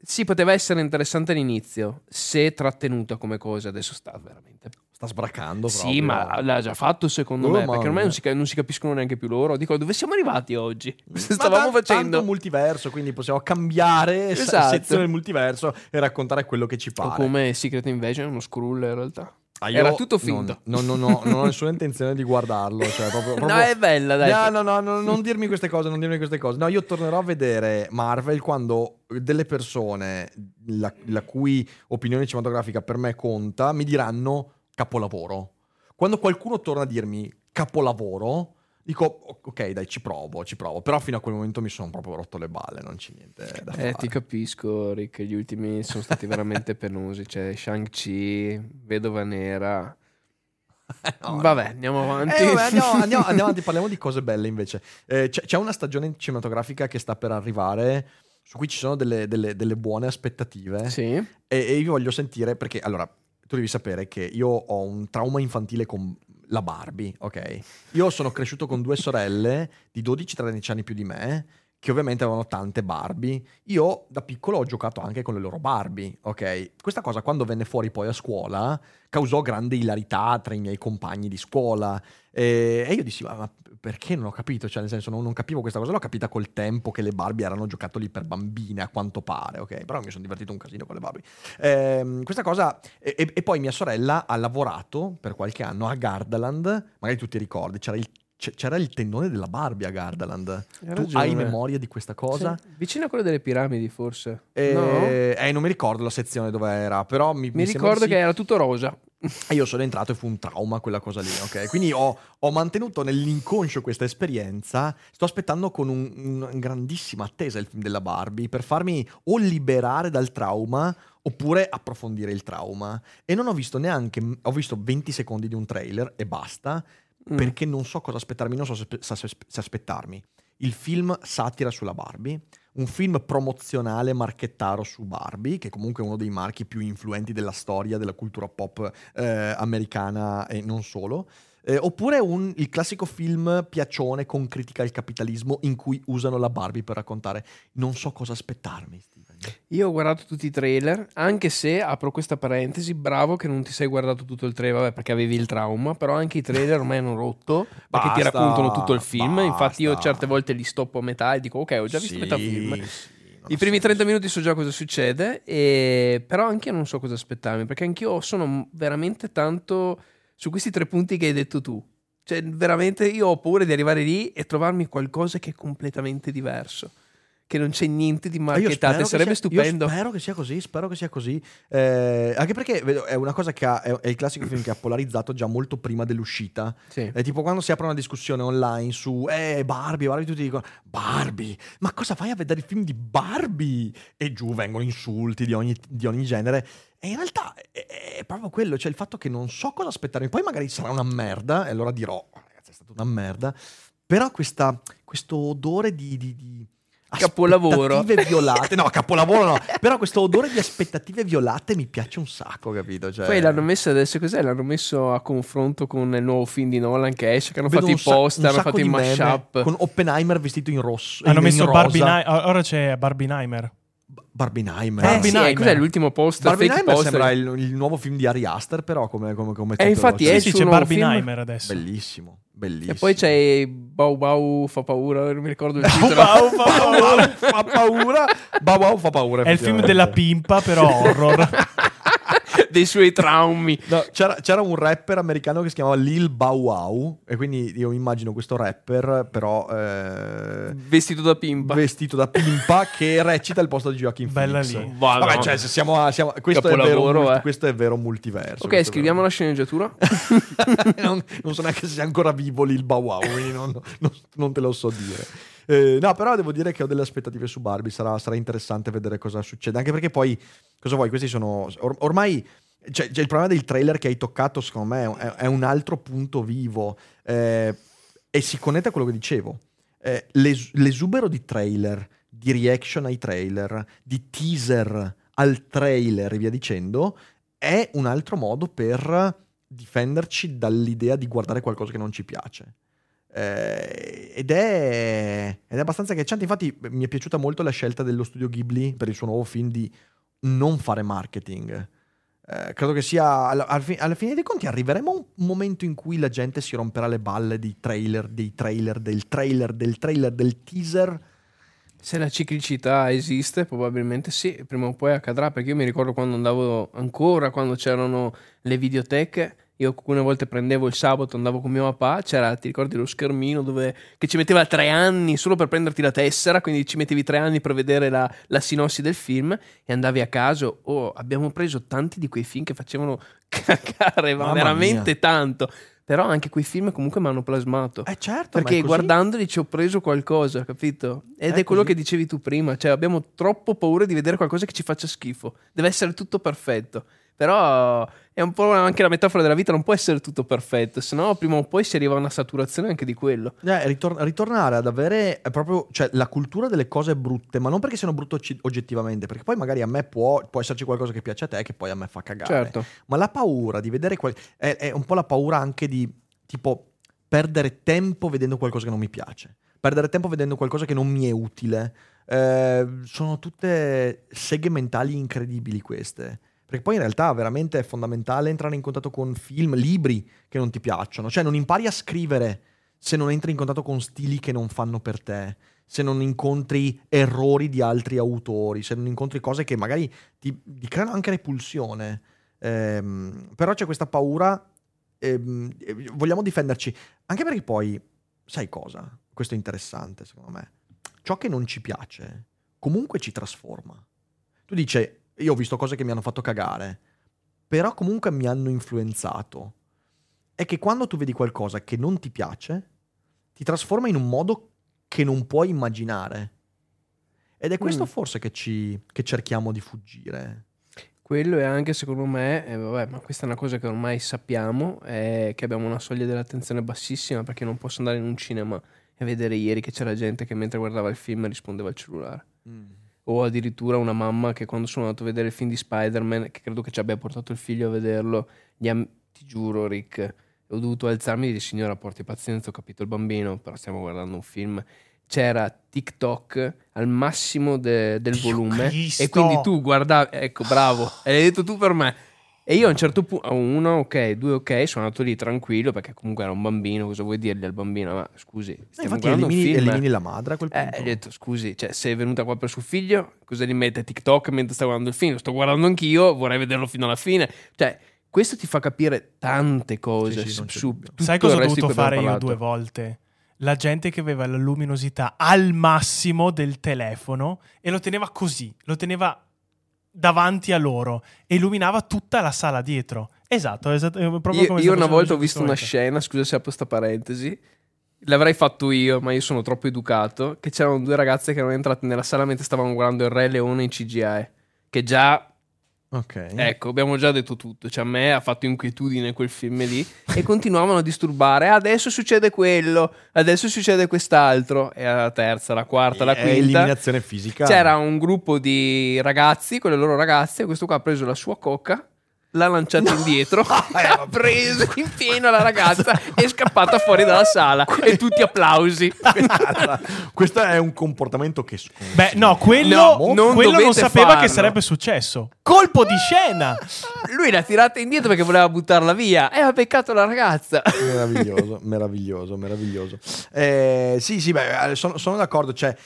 sì, poteva essere interessante all'inizio, se trattenuta come cosa, adesso sta veramente... Sta sbracando Sì, proprio. ma l'ha già fatto secondo Oh, me, perché ormai non si, non si capiscono neanche più loro. Dico, dove siamo arrivati oggi? <laughs> Stavamo ta- facendo... tanto multiverso, quindi possiamo cambiare sa- Esatto. sezione del multiverso e raccontare quello che ci O pare. come Secret Invasion, uno Skrull in realtà. Ah, Era tutto finto. Non, non ho, non <laughs> ho nessuna intenzione di guardarlo. Cioè, proprio, proprio- No, è bella, dai. No, no, no, no, non dirmi queste cose, non dirmi queste cose. No, io tornerò a vedere Marvel quando delle persone la, la cui opinione cinematografica per me conta mi diranno capolavoro. Quando qualcuno torna a dirmi capolavoro, dico ok, dai, ci provo, ci provo. Però fino a quel momento mi sono proprio rotto le balle, non c'è niente da fare. Eh, ti capisco, Rick. Gli ultimi sono stati veramente penosi. Cioè, Shang-Chi, Vedova Nera. <laughs> No, Vabbè, andiamo avanti. Eh, vabbè, andiamo, <laughs> andiamo- andiamo avanti, parliamo di cose belle invece. Eh, c'è, c'è una stagione cinematografica che sta per arrivare, su cui ci sono delle, delle- delle buone aspettative. Sì. E, e io voglio sentire, perché allora, tu devi sapere che io ho un trauma infantile con la Barbie, ok? Io sono cresciuto con due sorelle di 12-13 anni più di me, che ovviamente avevano tante Barbie. Io da piccolo ho giocato anche con le loro Barbie, ok? Questa cosa quando venne fuori poi a scuola causò grande ilarità tra i miei compagni di scuola. E, e io dissi, ma, ma perché non ho capito? Cioè, nel senso, non, non capivo questa cosa. L'ho capita col tempo che le Barbie erano giocattoli per bambine, a quanto pare, ok? Però mi sono divertito un casino con le Barbie. Ehm, questa cosa. E, e- e poi mia sorella ha lavorato per qualche anno a Gardaland. Magari tu ti ricordi, c'era il, c'era il tendone della Barbie a Gardaland. Hai tu hai memoria di questa cosa? Sì. Vicino a quello delle piramidi, forse. Eh, no? eh, non mi ricordo la sezione dove era, però mi, Mi sembra ricordo di sì. che era tutto rosa. E io sono entrato e fu un trauma quella cosa lì, ok? Quindi ho, ho mantenuto nell'inconscio questa esperienza. Sto aspettando con un- una grandissima attesa il film della Barbie per farmi o liberare dal trauma oppure approfondire il trauma. E non ho visto neanche, ho visto 20 secondi di un trailer e basta, Mm. perché non so cosa aspettarmi, non so se, se- se aspettarmi. Il film satira sulla Barbie, un film promozionale marchettaro su Barbie, che comunque è uno dei marchi più influenti della storia della cultura pop eh, americana e non solo. Eh, oppure un- il classico film piacione con critica al capitalismo in cui usano la Barbie per raccontare. Non so cosa aspettarmi. Io ho guardato tutti i trailer, anche se apro questa parentesi, bravo che non ti sei guardato tutto il trailer, vabbè, perché avevi il trauma, però anche i trailer ormai hanno rotto, perché ti Basta, raccontano tutto il film, infatti io basta. certe volte li stoppo a metà e dico ok, ho già visto Sì, metà film. sì, I primi senso. 30 minuti so già cosa succede, e... però anche io non so cosa aspettarmi, perché anch'io sono veramente tanto su questi tre punti che hai detto tu. Cioè, veramente io ho paura di arrivare lì e trovarmi qualcosa che è completamente diverso. Che non c'è niente di io marchettato, sarebbe sia- stupendo. Io spero che sia così, spero che sia così. Eh, anche perché vedo, è una cosa che ha, è, è il classico film che ha polarizzato già molto prima dell'uscita. Sì. È tipo quando si apre una discussione online su eh, Barbie, Barbie, tutti dicono Barbie, ma cosa fai a vedere il film di Barbie? E giù vengono insulti di ogni, di ogni genere. E in realtà è, è proprio quello, cioè il fatto che non so cosa aspettarmi. Poi magari sarà una merda, e allora dirò, "Oh, ragazzi, è stata una merda. Però questa, questo odore di, di, di Capolavoro. aspettative violate. No, capolavoro no. <laughs> Però questo odore di aspettative violate mi piace un sacco, capito? Cioè, Poi l'hanno messo adesso cos'è? L'hanno messo a confronto con il nuovo film di Nolan che esce, che hanno vedo fatto i poster, hanno fatto i mashup. Con Oppenheimer vestito in rosso. Hanno in- messo in rosa. Barbie Ni- ora c'è Barbenheimer. Barbenheimer. Eh, Barbie sì, Nightmare. cos'è l'ultimo poster? Fake Barbenheimer poster. sembra il, il nuovo film di Ari Aster, però come, come, come Eh, infatti, titolo. è Sì, il sì, suo c'è. Barbenheimer adesso. Bellissimo, bellissimo. E poi c'è Bau Bau fa paura, non mi ricordo il <laughs> titolo. Fa paura. fa paura. Bau Bau fa paura. È il film della pimpa, però horror. <laughs> dei suoi traumi. No, c'era, c'era un rapper americano che si chiamava Lil Bow Wow e quindi io immagino questo rapper però eh, Vestito da pimpa. vestito da pimpa <laughs> che recita il posto di Joaquin Bella Phoenix. lì. Va, Vabbè, no. cioè, se siamo, a- siamo- questo, è vero, multi- eh. questo è vero multiverso. Ok, scriviamo vero. la sceneggiatura. <laughs> non, non so neanche se sia ancora vivo Lil Bow Wow, quindi non, non- non te lo so dire. Eh, no, però devo dire che ho delle aspettative su Barbie, sarà, sarà interessante vedere cosa succede, anche perché poi, cosa vuoi, questi sono... or- ormai... Cioè, cioè, il problema del trailer che hai toccato, secondo me, è, è un altro punto vivo eh, e si connette a quello che dicevo. Eh, l'es- l'esubero di trailer, di reaction ai trailer, di teaser al trailer e via dicendo, è un altro modo per difenderci dall'idea di guardare qualcosa che non ci piace. Eh, ed, è, ed è abbastanza agghiacciante. Infatti, mi è piaciuta molto la scelta dello studio Ghibli per il suo nuovo film di non fare marketing. Eh, credo che sia alla, al fi- alla fine dei conti arriveremo a un momento in cui la gente si romperà le balle dei trailer, dei trailer, del trailer, del trailer, del teaser. Se la ciclicità esiste, probabilmente sì, prima o poi accadrà, perché io mi ricordo quando andavo ancora, quando c'erano le videoteche, io alcune volte prendevo il sabato, andavo con mio papà, c'era, ti ricordi, lo schermino dove, che ci metteva tre anni solo per prenderti la tessera, quindi ci mettevi tre anni per vedere la, la sinossi del film e andavi a caso, oh, abbiamo preso tanti di quei film che facevano <laughs> cagare, ma Mamma veramente mia. tanto. Però anche quei film comunque mi hanno plasmato. Eh certo, Perché guardandoli ci ho preso qualcosa, capito? Ed È è, quello così. che dicevi tu prima, cioè abbiamo troppo paura di vedere qualcosa che ci faccia schifo. Deve essere tutto perfetto. Però è un po' anche la metafora della vita, non può essere tutto perfetto, sennò prima o poi si arriva a una saturazione anche di quello. Eh, ritor- ritornare ad avere proprio cioè, la cultura delle cose brutte, ma non perché siano brutte oggettivamente, perché poi magari a me può, può esserci qualcosa che piace a te che poi a me fa cagare. Certo. Ma la paura di vedere qual- è, è un po' la paura anche di tipo perdere tempo vedendo qualcosa che non mi piace, perdere tempo vedendo qualcosa che non mi è utile. Eh, sono tutte seghe mentali incredibili queste. Perché poi in realtà veramente è fondamentale entrare in contatto con film, libri che non ti piacciono. Cioè non impari a scrivere se non entri in contatto con stili che non fanno per te, se non incontri errori di altri autori, se non incontri cose che magari ti, ti creano anche repulsione. Ehm, però c'è questa paura, ehm, eh, vogliamo difenderci, anche perché poi, sai cosa? Questo è interessante secondo me. Ciò che non ci piace comunque ci trasforma. Tu dici, io ho visto cose che mi hanno fatto cagare, però comunque mi hanno influenzato. È che quando tu vedi qualcosa che non ti piace, ti trasforma in un modo che non puoi immaginare. Ed è questo Mm. forse che, ci, che cerchiamo di fuggire. Quello è anche secondo me, eh, vabbè, ma questa è una cosa che ormai sappiamo, è che abbiamo una soglia dell'attenzione bassissima perché non posso andare in un cinema e vedere ieri che c'era gente che mentre guardava il film rispondeva al cellulare. O addirittura una mamma che quando sono andato a vedere il film di Spider-Man, che credo che ci abbia portato il figlio a vederlo, gli ha- ti giuro Rick, ho dovuto alzarmi e dire signora porti pazienza, ho capito il bambino, però stiamo guardando un film. C'era TikTok al massimo de- del Dio volume Cristo! e quindi tu guardavi, ecco bravo, l'hai detto tu per me. E io a un certo punto, uno ok, due ok, sono andato lì tranquillo perché comunque era un bambino, cosa vuoi dirgli al bambino? Ma scusi, Eh, stiamo infatti guardando un elimini, film. elimini la madre a quel Eh, punto. gli ho detto, scusi, cioè, sei venuta qua per suo figlio, cosa gli mette TikTok mentre sta guardando il film? Lo sto guardando anch'io, vorrei vederlo fino alla fine. Cioè, questo ti fa capire tante cose Sì, sì, su su Sai cosa ho dovuto fare io due volte? La gente che aveva la luminosità al massimo del telefono e lo teneva così, lo teneva davanti a loro e illuminava tutta la sala dietro. Esatto, esatto Io, io una volta ho visto una scena, scusa se apro sta parentesi, l'avrei fatto io, ma io sono troppo educato, che c'erano due ragazze che erano entrate nella sala mentre stavano guardando il Re Leone in CGI, che già Ok. Ecco, abbiamo già detto tutto. Cioè, a me ha fatto inquietudine quel film lì. e continuavano a disturbare. Adesso succede quello, adesso succede quest'altro. E la terza, la quarta, la È quinta. eliminazione fisica. C'era un gruppo di ragazzi con le loro ragazze. E questo qua ha preso la sua coca. L'ha lanciata indietro, <laughs> ha preso in pieno la ragazza e è scappata fuori dalla sala. E tutti applausi. Questo è un comportamento che. Beh, no, quello, No, non quello non sapeva farlo. che sarebbe successo. Colpo di scena! Lui l'ha tirata indietro perché voleva buttarla via. E ha beccato la ragazza. Meraviglioso, meraviglioso, meraviglioso. Eh, sì, sì, beh, eh, sono, sono d'accordo. Cioè,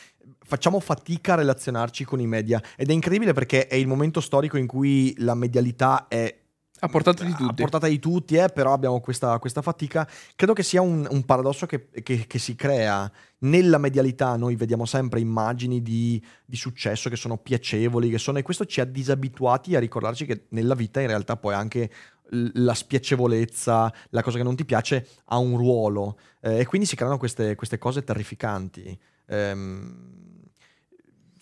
facciamo fatica a relazionarci con i media ed è incredibile perché è il momento storico in cui la medialità è A portata di a tutti. portata di tutti, eh, però abbiamo questa, questa fatica. Credo che sia un, un paradosso che, che- che si crea nella medialità. Noi vediamo sempre immagini di, di successo che sono piacevoli, che sono, e questo ci ha disabituati a ricordarci che nella vita in realtà poi anche la spiacevolezza, la cosa che non ti piace, ha un ruolo. Eh, e quindi si creano queste, queste cose terrificanti. Ehm,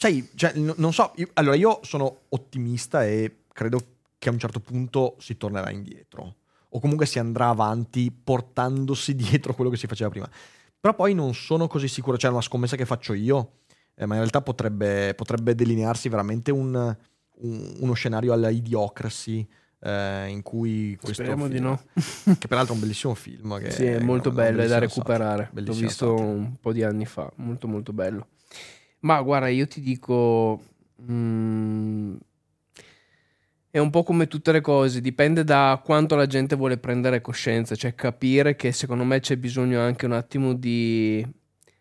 sai, cioè, n- non so, io- allora io sono ottimista e credo che a un certo punto si tornerà indietro o comunque si andrà avanti portandosi <laughs> dietro quello che si faceva prima. Però poi non sono così sicuro, cioè è una scommessa che faccio io, eh, ma in realtà potrebbe, potrebbe delinearsi veramente un, un- uno scenario alla Idiocracy eh, in cui Speriamo di film- no. <laughs> che peraltro è un bellissimo film che Sì, è molto bello, è da recuperare. L'ho visto un po' di anni fa, molto molto bello. Ma guarda, io ti dico... mm, è un po' come tutte le cose, dipende da quanto la gente vuole prendere coscienza, cioè capire che secondo me c'è bisogno anche un attimo di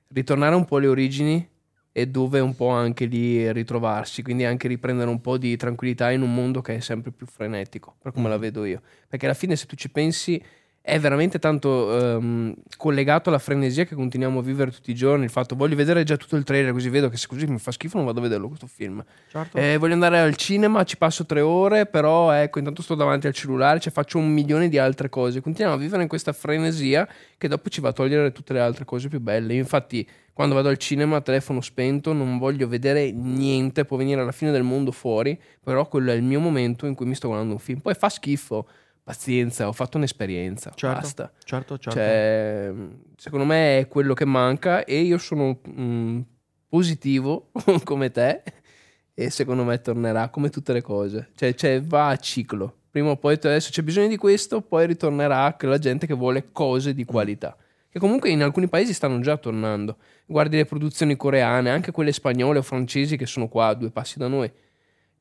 ritornare un po' alle origini e dove un po' anche lì ritrovarsi, quindi anche riprendere un po' di tranquillità in un mondo che è sempre più frenetico, per come la vedo io. Perché alla fine se tu ci pensi è veramente tanto ehm, collegato alla frenesia che continuiamo a vivere tutti i giorni, il fatto voglio vedere già tutto il trailer così vedo che se così mi fa schifo non vado a vederlo questo film. Certo. Eh, voglio andare al cinema, ci passo tre ore, però ecco, intanto sto davanti al cellulare, cioè faccio un milione di altre cose. Continuiamo a vivere in questa frenesia che dopo ci va a togliere tutte le altre cose più belle. Io infatti, quando vado al cinema, telefono spento, non voglio vedere niente, può venire alla fine del mondo fuori, però quello è il mio momento in cui mi sto guardando un film. Poi fa schifo, pazienza, ho fatto un'esperienza, Certo. basta. certo, certo. Cioè, secondo me è quello che manca e io sono mm, positivo <laughs> come te e secondo me tornerà come tutte le cose. Cioè, cioè, va a ciclo. Prima o poi adesso c'è bisogno di questo, poi ritornerà la gente che vuole cose di qualità. Che comunque in alcuni paesi stanno già tornando. Guardi le produzioni coreane, anche quelle spagnole o francesi che sono qua a due passi da noi.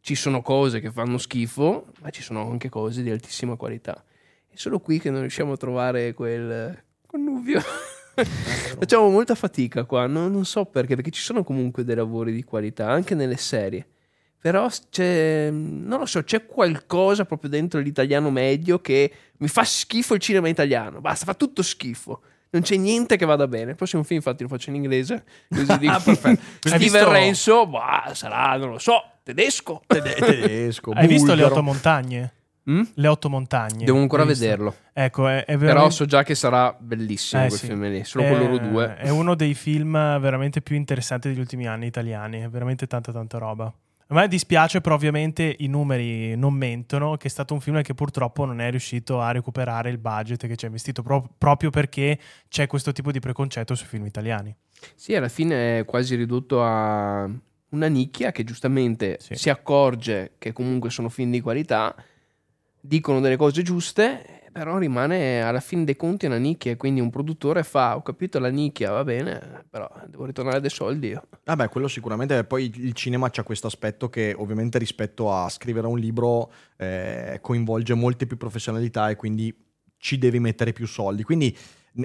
Ci sono cose che fanno schifo, ma ci sono anche cose di altissima qualità. È solo qui che non riusciamo a trovare quel connubio. <laughs> Facciamo molta fatica qua, no- non so perché, perché ci sono comunque dei lavori di qualità, anche nelle serie. Però c'è, non lo so, c'è qualcosa proprio dentro l'italiano medio che mi fa schifo il cinema italiano. Basta, fa tutto schifo. Non c'è niente che vada bene. Il prossimo film, infatti, lo faccio in inglese. Così <laughs> dico. <laughs> Hai Steven visto- Renzo, bah, sarà, non lo so, tedesco. <laughs> Tede- tedesco, Hai visto le otto montagne? Mm? Le otto montagne. Devo ancora vederlo. Ecco, è, è Però veramente... so già che sarà bellissimo Eh, quel sì. film lì. Solo È- con loro due. È uno dei film veramente più interessanti degli ultimi anni italiani. È veramente tanta, tanta roba. A me dispiace, però ovviamente i numeri non mentono, che è stato un film che purtroppo non è riuscito a recuperare il budget che ci ha investito pro- proprio perché c'è questo tipo di preconcetto sui film italiani. Sì, alla fine è quasi ridotto a una nicchia che giustamente Sì. si accorge che comunque sono film di qualità, dicono delle cose giuste, però rimane alla fine dei conti una nicchia quindi un produttore fa, ho capito la nicchia, va bene, però devo ritornare dei soldi. Vabbè, quello sicuramente. Poi il cinema c'ha questo aspetto che, ovviamente, rispetto a scrivere un libro, eh, coinvolge molte più professionalità e quindi ci devi mettere più soldi. Quindi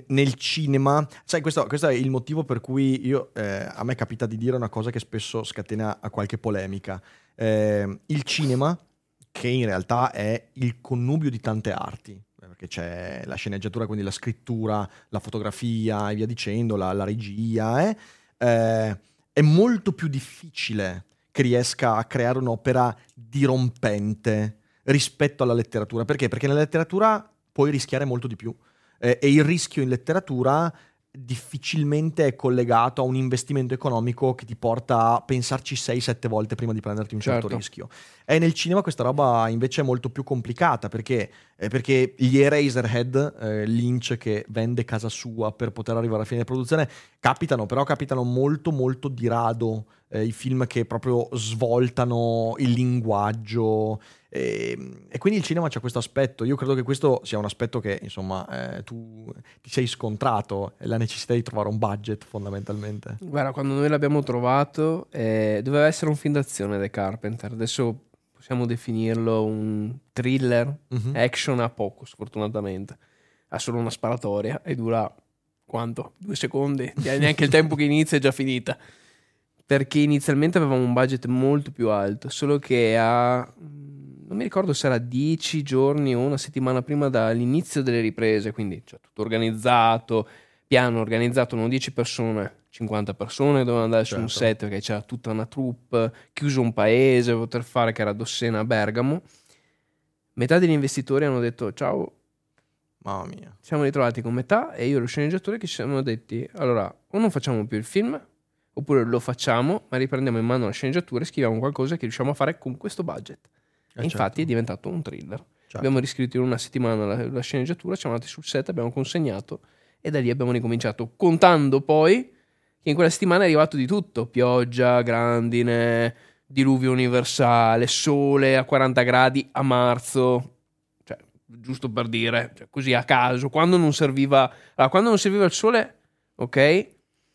nel cinema, sai, questo, questo è il motivo per cui io, eh, a me capita di dire una cosa che spesso scatena a qualche polemica. Eh, il cinema, che in realtà è il connubio di tante arti, eh, perché c'è la sceneggiatura, quindi la scrittura, la fotografia e via dicendo, la, la regia, eh, eh, è molto più difficile che riesca a creare un'opera dirompente rispetto alla letteratura. Perché? Perché nella letteratura puoi rischiare molto di più. Eh, e il rischio in letteratura difficilmente è collegato a un investimento economico che ti porta a pensarci 6-7 volte prima di prenderti un certo Certo. rischio. E nel cinema questa roba invece è molto più complicata perché, eh, perché gli Eraserhead, eh, Lynch che vende casa sua per poter arrivare alla fine della produzione, capitano, però capitano molto molto di rado eh, i film che proprio svoltano il linguaggio e, e quindi il cinema c'ha questo aspetto. Io credo che questo sia un aspetto che insomma eh, tu ti sei scontrato, è la necessità di trovare un budget fondamentalmente. Guarda, quando noi l'abbiamo trovato, eh, doveva essere un film d'azione The Carpenter. Adesso possiamo definirlo un thriller, Mhm. action a poco, sfortunatamente. Ha solo una sparatoria e dura quanto? Due secondi? <laughs> Neanche il tempo che inizia è già finita. Perché inizialmente avevamo un budget molto più alto, solo che ha non mi ricordo se era dieci giorni o una settimana prima dall'inizio delle riprese, quindi cioè, tutto organizzato, piano organizzato, non 10 persone, 50 persone dovevano andare su un Certo. set perché c'era tutta una troupe, chiuso un paese, poter fare che era Dossena a Bergamo. Metà degli investitori hanno detto ciao, Mamma mia. ci siamo ritrovati con metà e io e lo sceneggiatore che ci siamo detti allora o non facciamo più il film oppure lo facciamo ma riprendiamo in mano la sceneggiatura e scriviamo qualcosa che riusciamo a fare con questo budget Eh, e infatti certo. è diventato un thriller Certo. abbiamo riscritto in una settimana la, la sceneggiatura siamo andati sul set abbiamo consegnato e da lì abbiamo ricominciato contando poi che in quella settimana è arrivato di tutto pioggia, grandine diluvio universale, sole a 40 gradi a marzo cioè, giusto per dire, cioè, così a caso, quando non serviva, allora, quando non serviva il sole, ok,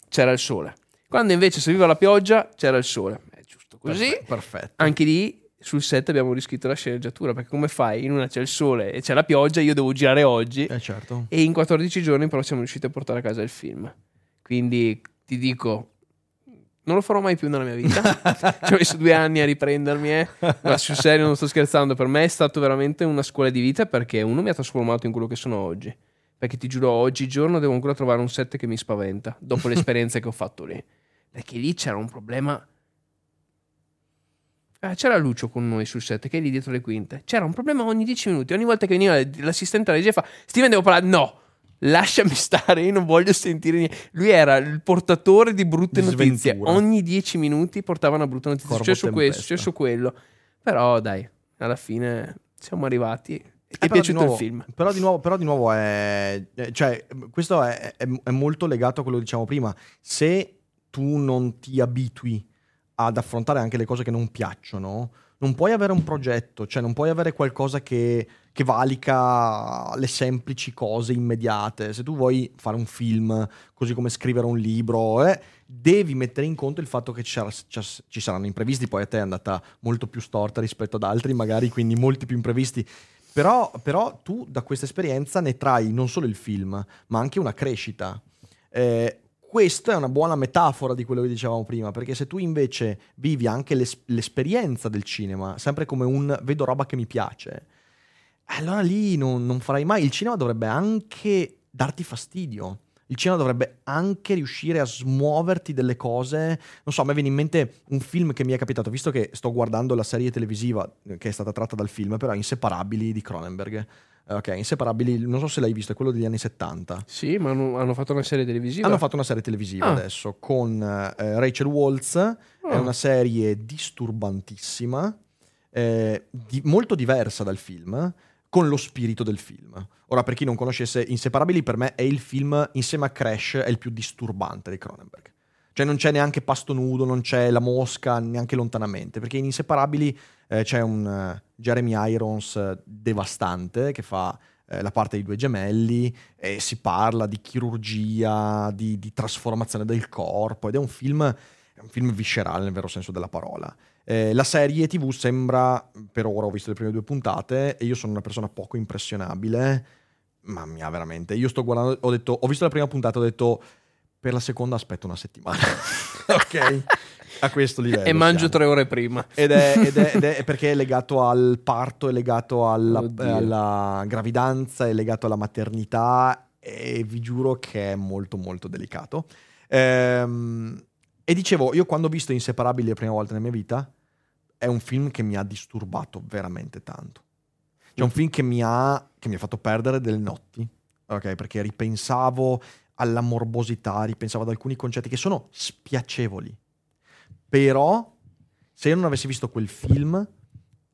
c'era il sole. Quando invece serviva la pioggia, c'era il sole. È giusto così. Perfe- Perfetto. Anche lì sul set abbiamo riscritto la sceneggiatura, perché come fai? In una c'è il sole e c'è la pioggia, io devo girare oggi Eh, certo. e in 14 giorni però siamo riusciti a portare a casa il film. Quindi ti dico, non lo farò mai più nella mia vita. <laughs> Ci ho messo due anni a riprendermi, eh. ma sul serio non sto scherzando. Per me è stato veramente una scuola di vita perché uno mi ha trasformato in quello che sono oggi. Perché ti giuro, oggigiorno devo ancora trovare un set che mi spaventa dopo l'esperienza che ho fatto lì. Perché lì c'era un problema. Ah, c'era Lucio con noi sul set che è lì dietro le quinte. C'era un problema ogni 10 minuti. Ogni volta che veniva l'assistente alla regia fa: Steven, devo parlare. No, lasciami stare, io non voglio sentire niente. Lui era il portatore di brutte Di notizie. sventura. Ogni 10 minuti portava una brutta notizia. Corvo Successo questo, successo quello. Però dai, alla fine siamo arrivati. E ti Eh, è piaciuto nuovo- il film? Però di nuovo, però di nuovo è, eh, cioè, questo è, è- è molto legato a quello che diciamo prima. Se tu non ti abitui ad affrontare anche le cose che non piacciono, non puoi avere un progetto, cioè non puoi avere qualcosa che, che valica le semplici cose immediate. Se tu vuoi fare un film, così come scrivere un libro, eh, devi mettere in conto il fatto che ci, ci saranno imprevisti. Poi a te è andata molto più storta rispetto ad altri, magari, quindi molti più imprevisti. Però, però tu da questa esperienza ne trai non solo il film, ma anche una crescita. Eh, questa è una buona metafora di quello che dicevamo prima, perché se tu invece vivi anche l'es- l'esperienza del cinema, sempre come un vedo roba che mi piace, allora lì non, non farai mai. Il cinema dovrebbe anche darti fastidio. Il cinema dovrebbe anche riuscire a smuoverti delle cose. Non so, a me viene in mente un film che mi è capitato, visto che sto guardando la serie televisiva eh, che è stata tratta dal film, però Inseparabili di Cronenberg. Eh, Ok, Inseparabili, non so se l'hai visto, è quello degli anni 70. Sì, ma hanno, fatto una serie televisiva. Hanno fatto una serie televisiva Ah. adesso con eh, Rachel Waltz, è Ah. una serie disturbantissima, eh, di- molto diversa dal film, con lo spirito del film. Ora, per chi non conoscesse Inseparabili, per me è il film, insieme a Crash, è il più disturbante di Cronenberg. Cioè non c'è neanche pasto nudo, non c'è la mosca, neanche lontanamente, perché in Inseparabili eh, c'è un eh, Jeremy Irons eh, devastante che fa eh, la parte dei due gemelli e si parla di chirurgia, di, di trasformazione del corpo ed è un film, è un film viscerale nel vero senso della parola. Eh, la serie TV sembra, per ora ho visto le prime due puntate e io sono una persona poco impressionabile, mamma mia veramente, io sto guardando, ho detto, ho visto la prima puntata, ho detto per la seconda aspetto una settimana, <laughs> <laughs> ok? A questo livello. e mangio siamo. tre ore prima. Ed è, ed è- ed è <laughs> perché è legato al parto, è legato alla, eh, alla gravidanza, è legato alla maternità e vi giuro che è molto molto delicato. Ehm, e dicevo, io quando ho visto Inseparabili la prima volta nella mia vita, è un film che mi ha disturbato veramente tanto. C'è un film che mi ha, che mi ha fatto perdere delle notti, ok? Perché ripensavo alla morbosità, ripensavo ad alcuni concetti che sono spiacevoli. Però, se io non avessi visto quel film,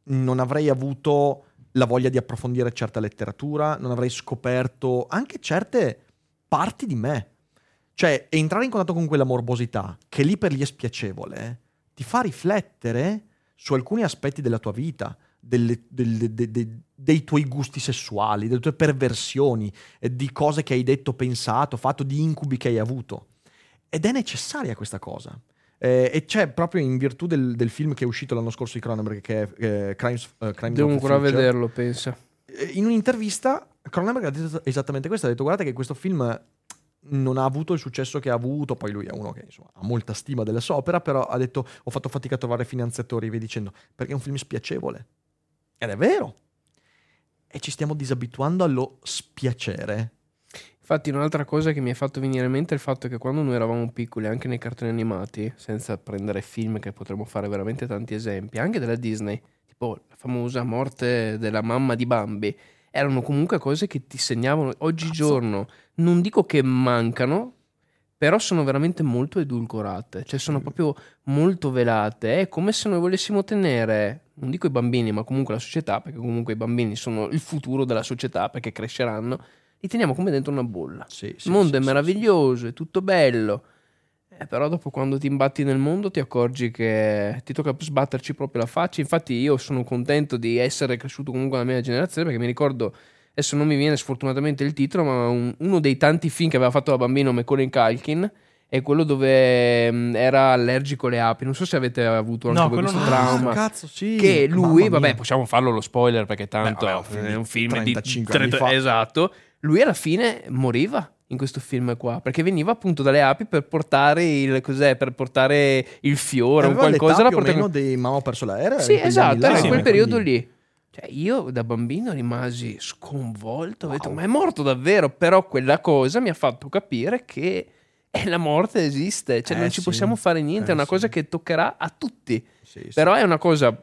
non avrei avuto la voglia di approfondire certa letteratura, non avrei scoperto anche certe parti di me. Cioè, entrare in contatto con quella morbosità, che lì per lì è spiacevole, ti fa riflettere su alcuni aspetti della tua vita, delle- delle- de- de- dei tuoi gusti sessuali, delle tue perversioni, eh, di cose che hai detto, pensato, fatto, di incubi che hai avuto. Ed è necessaria questa cosa. Eh, e c'è proprio in virtù del, del film che è uscito l'anno scorso di Cronenberg, che è eh, Crimes, eh, Crimes Devo ancora Future. vederlo, pensa. Eh, In un'intervista Cronenberg ha detto esattamente questo, ha detto guardate che questo film non ha avuto il successo che ha avuto, poi lui è uno che insomma, ha molta stima della sua opera, però ha detto ho fatto fatica a trovare finanziatori, via dicendo, perché è un film spiacevole. Ed è vero. E ci stiamo disabituando allo spiacere. Infatti, un'altra cosa che mi ha fatto venire in mente è il fatto che quando noi eravamo piccoli, anche nei cartoni animati, senza prendere film che potremmo fare veramente tanti esempi, anche della Disney, tipo la famosa morte della mamma di Bambi, erano comunque cose che ti segnavano oggigiorno. Non dico che mancano, però sono veramente molto edulcorate, cioè sono proprio molto velate. È come se noi volessimo tenere, non dico i bambini, ma comunque la società, perché comunque i bambini sono il futuro della società, perché cresceranno, li teniamo come dentro una bolla. Sì, il mondo è meraviglioso, è tutto bello. Eh, però dopo quando ti imbatti nel mondo ti accorgi che ti tocca sbatterci proprio la faccia. Infatti io sono contento di essere cresciuto comunque nella mia generazione perché mi ricordo, adesso non mi viene sfortunatamente il titolo, ma un- uno dei tanti film che aveva fatto da bambino Macaulay Culkin è quello dove mh, era allergico alle api. Non so se avete avuto anche No, voi quello questo trauma. Ah, cazzo, sì. Che lui, vabbè, possiamo farlo lo spoiler perché tanto Beh, vabbè, è un film, di di 35 anni 30 fa. Esatto. Lui alla fine moriva in questo film qua perché veniva appunto dalle api per portare il cos'è per portare il fiore o qualcosa la portava- meno dei Mamma ho perso l'aereo. sì esatto era in sì, quel quindi- periodo lì cioè io da bambino rimasi sconvolto ho detto Wow. ma è morto davvero però quella cosa mi ha fatto capire che la morte esiste cioè Eh, non ci sì. possiamo fare niente Eh, è una sì. cosa che toccherà a tutti Sì, sì. però è una cosa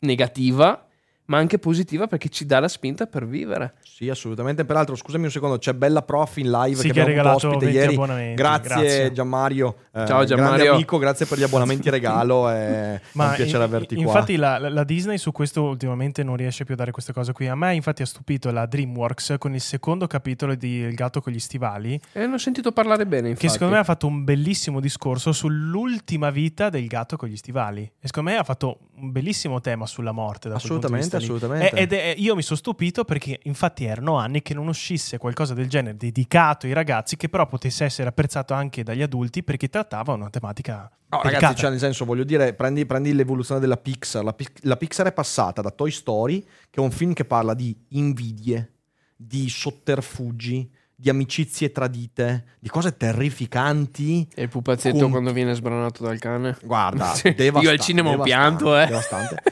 negativa ma anche positiva perché ci dà la spinta per vivere Sì, assolutamente. Peraltro, scusami un secondo, c'è Bella Prof in live Sì, che che ha regalato ospite 20 ieri. abbonamenti. Grazie, Grazie. Gianmario. Eh, Ciao, Gianmario. Amico, grazie per gli abbonamenti regalo. È un piacere in- averti qua. infatti la, la Disney su questo ultimamente non riesce più a dare queste cose qui. A me infatti ha stupito la DreamWorks con il secondo capitolo di Il gatto con gli stivali, e ne ho sentito parlare bene infatti che secondo me ha fatto un bellissimo discorso sull'ultima vita del gatto con gli stivali. E secondo me ha fatto un bellissimo tema sulla morte. Da Assolutamente, lì. assolutamente. E- Ed è- io mi sono stupito perché infatti erano anni che non uscisse qualcosa del genere dedicato ai ragazzi che però potesse essere apprezzato anche dagli adulti perché trattava una tematica No, delicata. ragazzi, cioè, nel senso, voglio dire, prendi, prendi l'evoluzione della Pixar. La, la Pixar è passata da Toy Story, che è un film che parla di invidie, di sotterfugi, di amicizie tradite, di cose terrificanti. e il pupazzetto Con- quando viene sbranato dal cane Guarda, <laughs> Sì, io al cinema ho pianto eh devastante.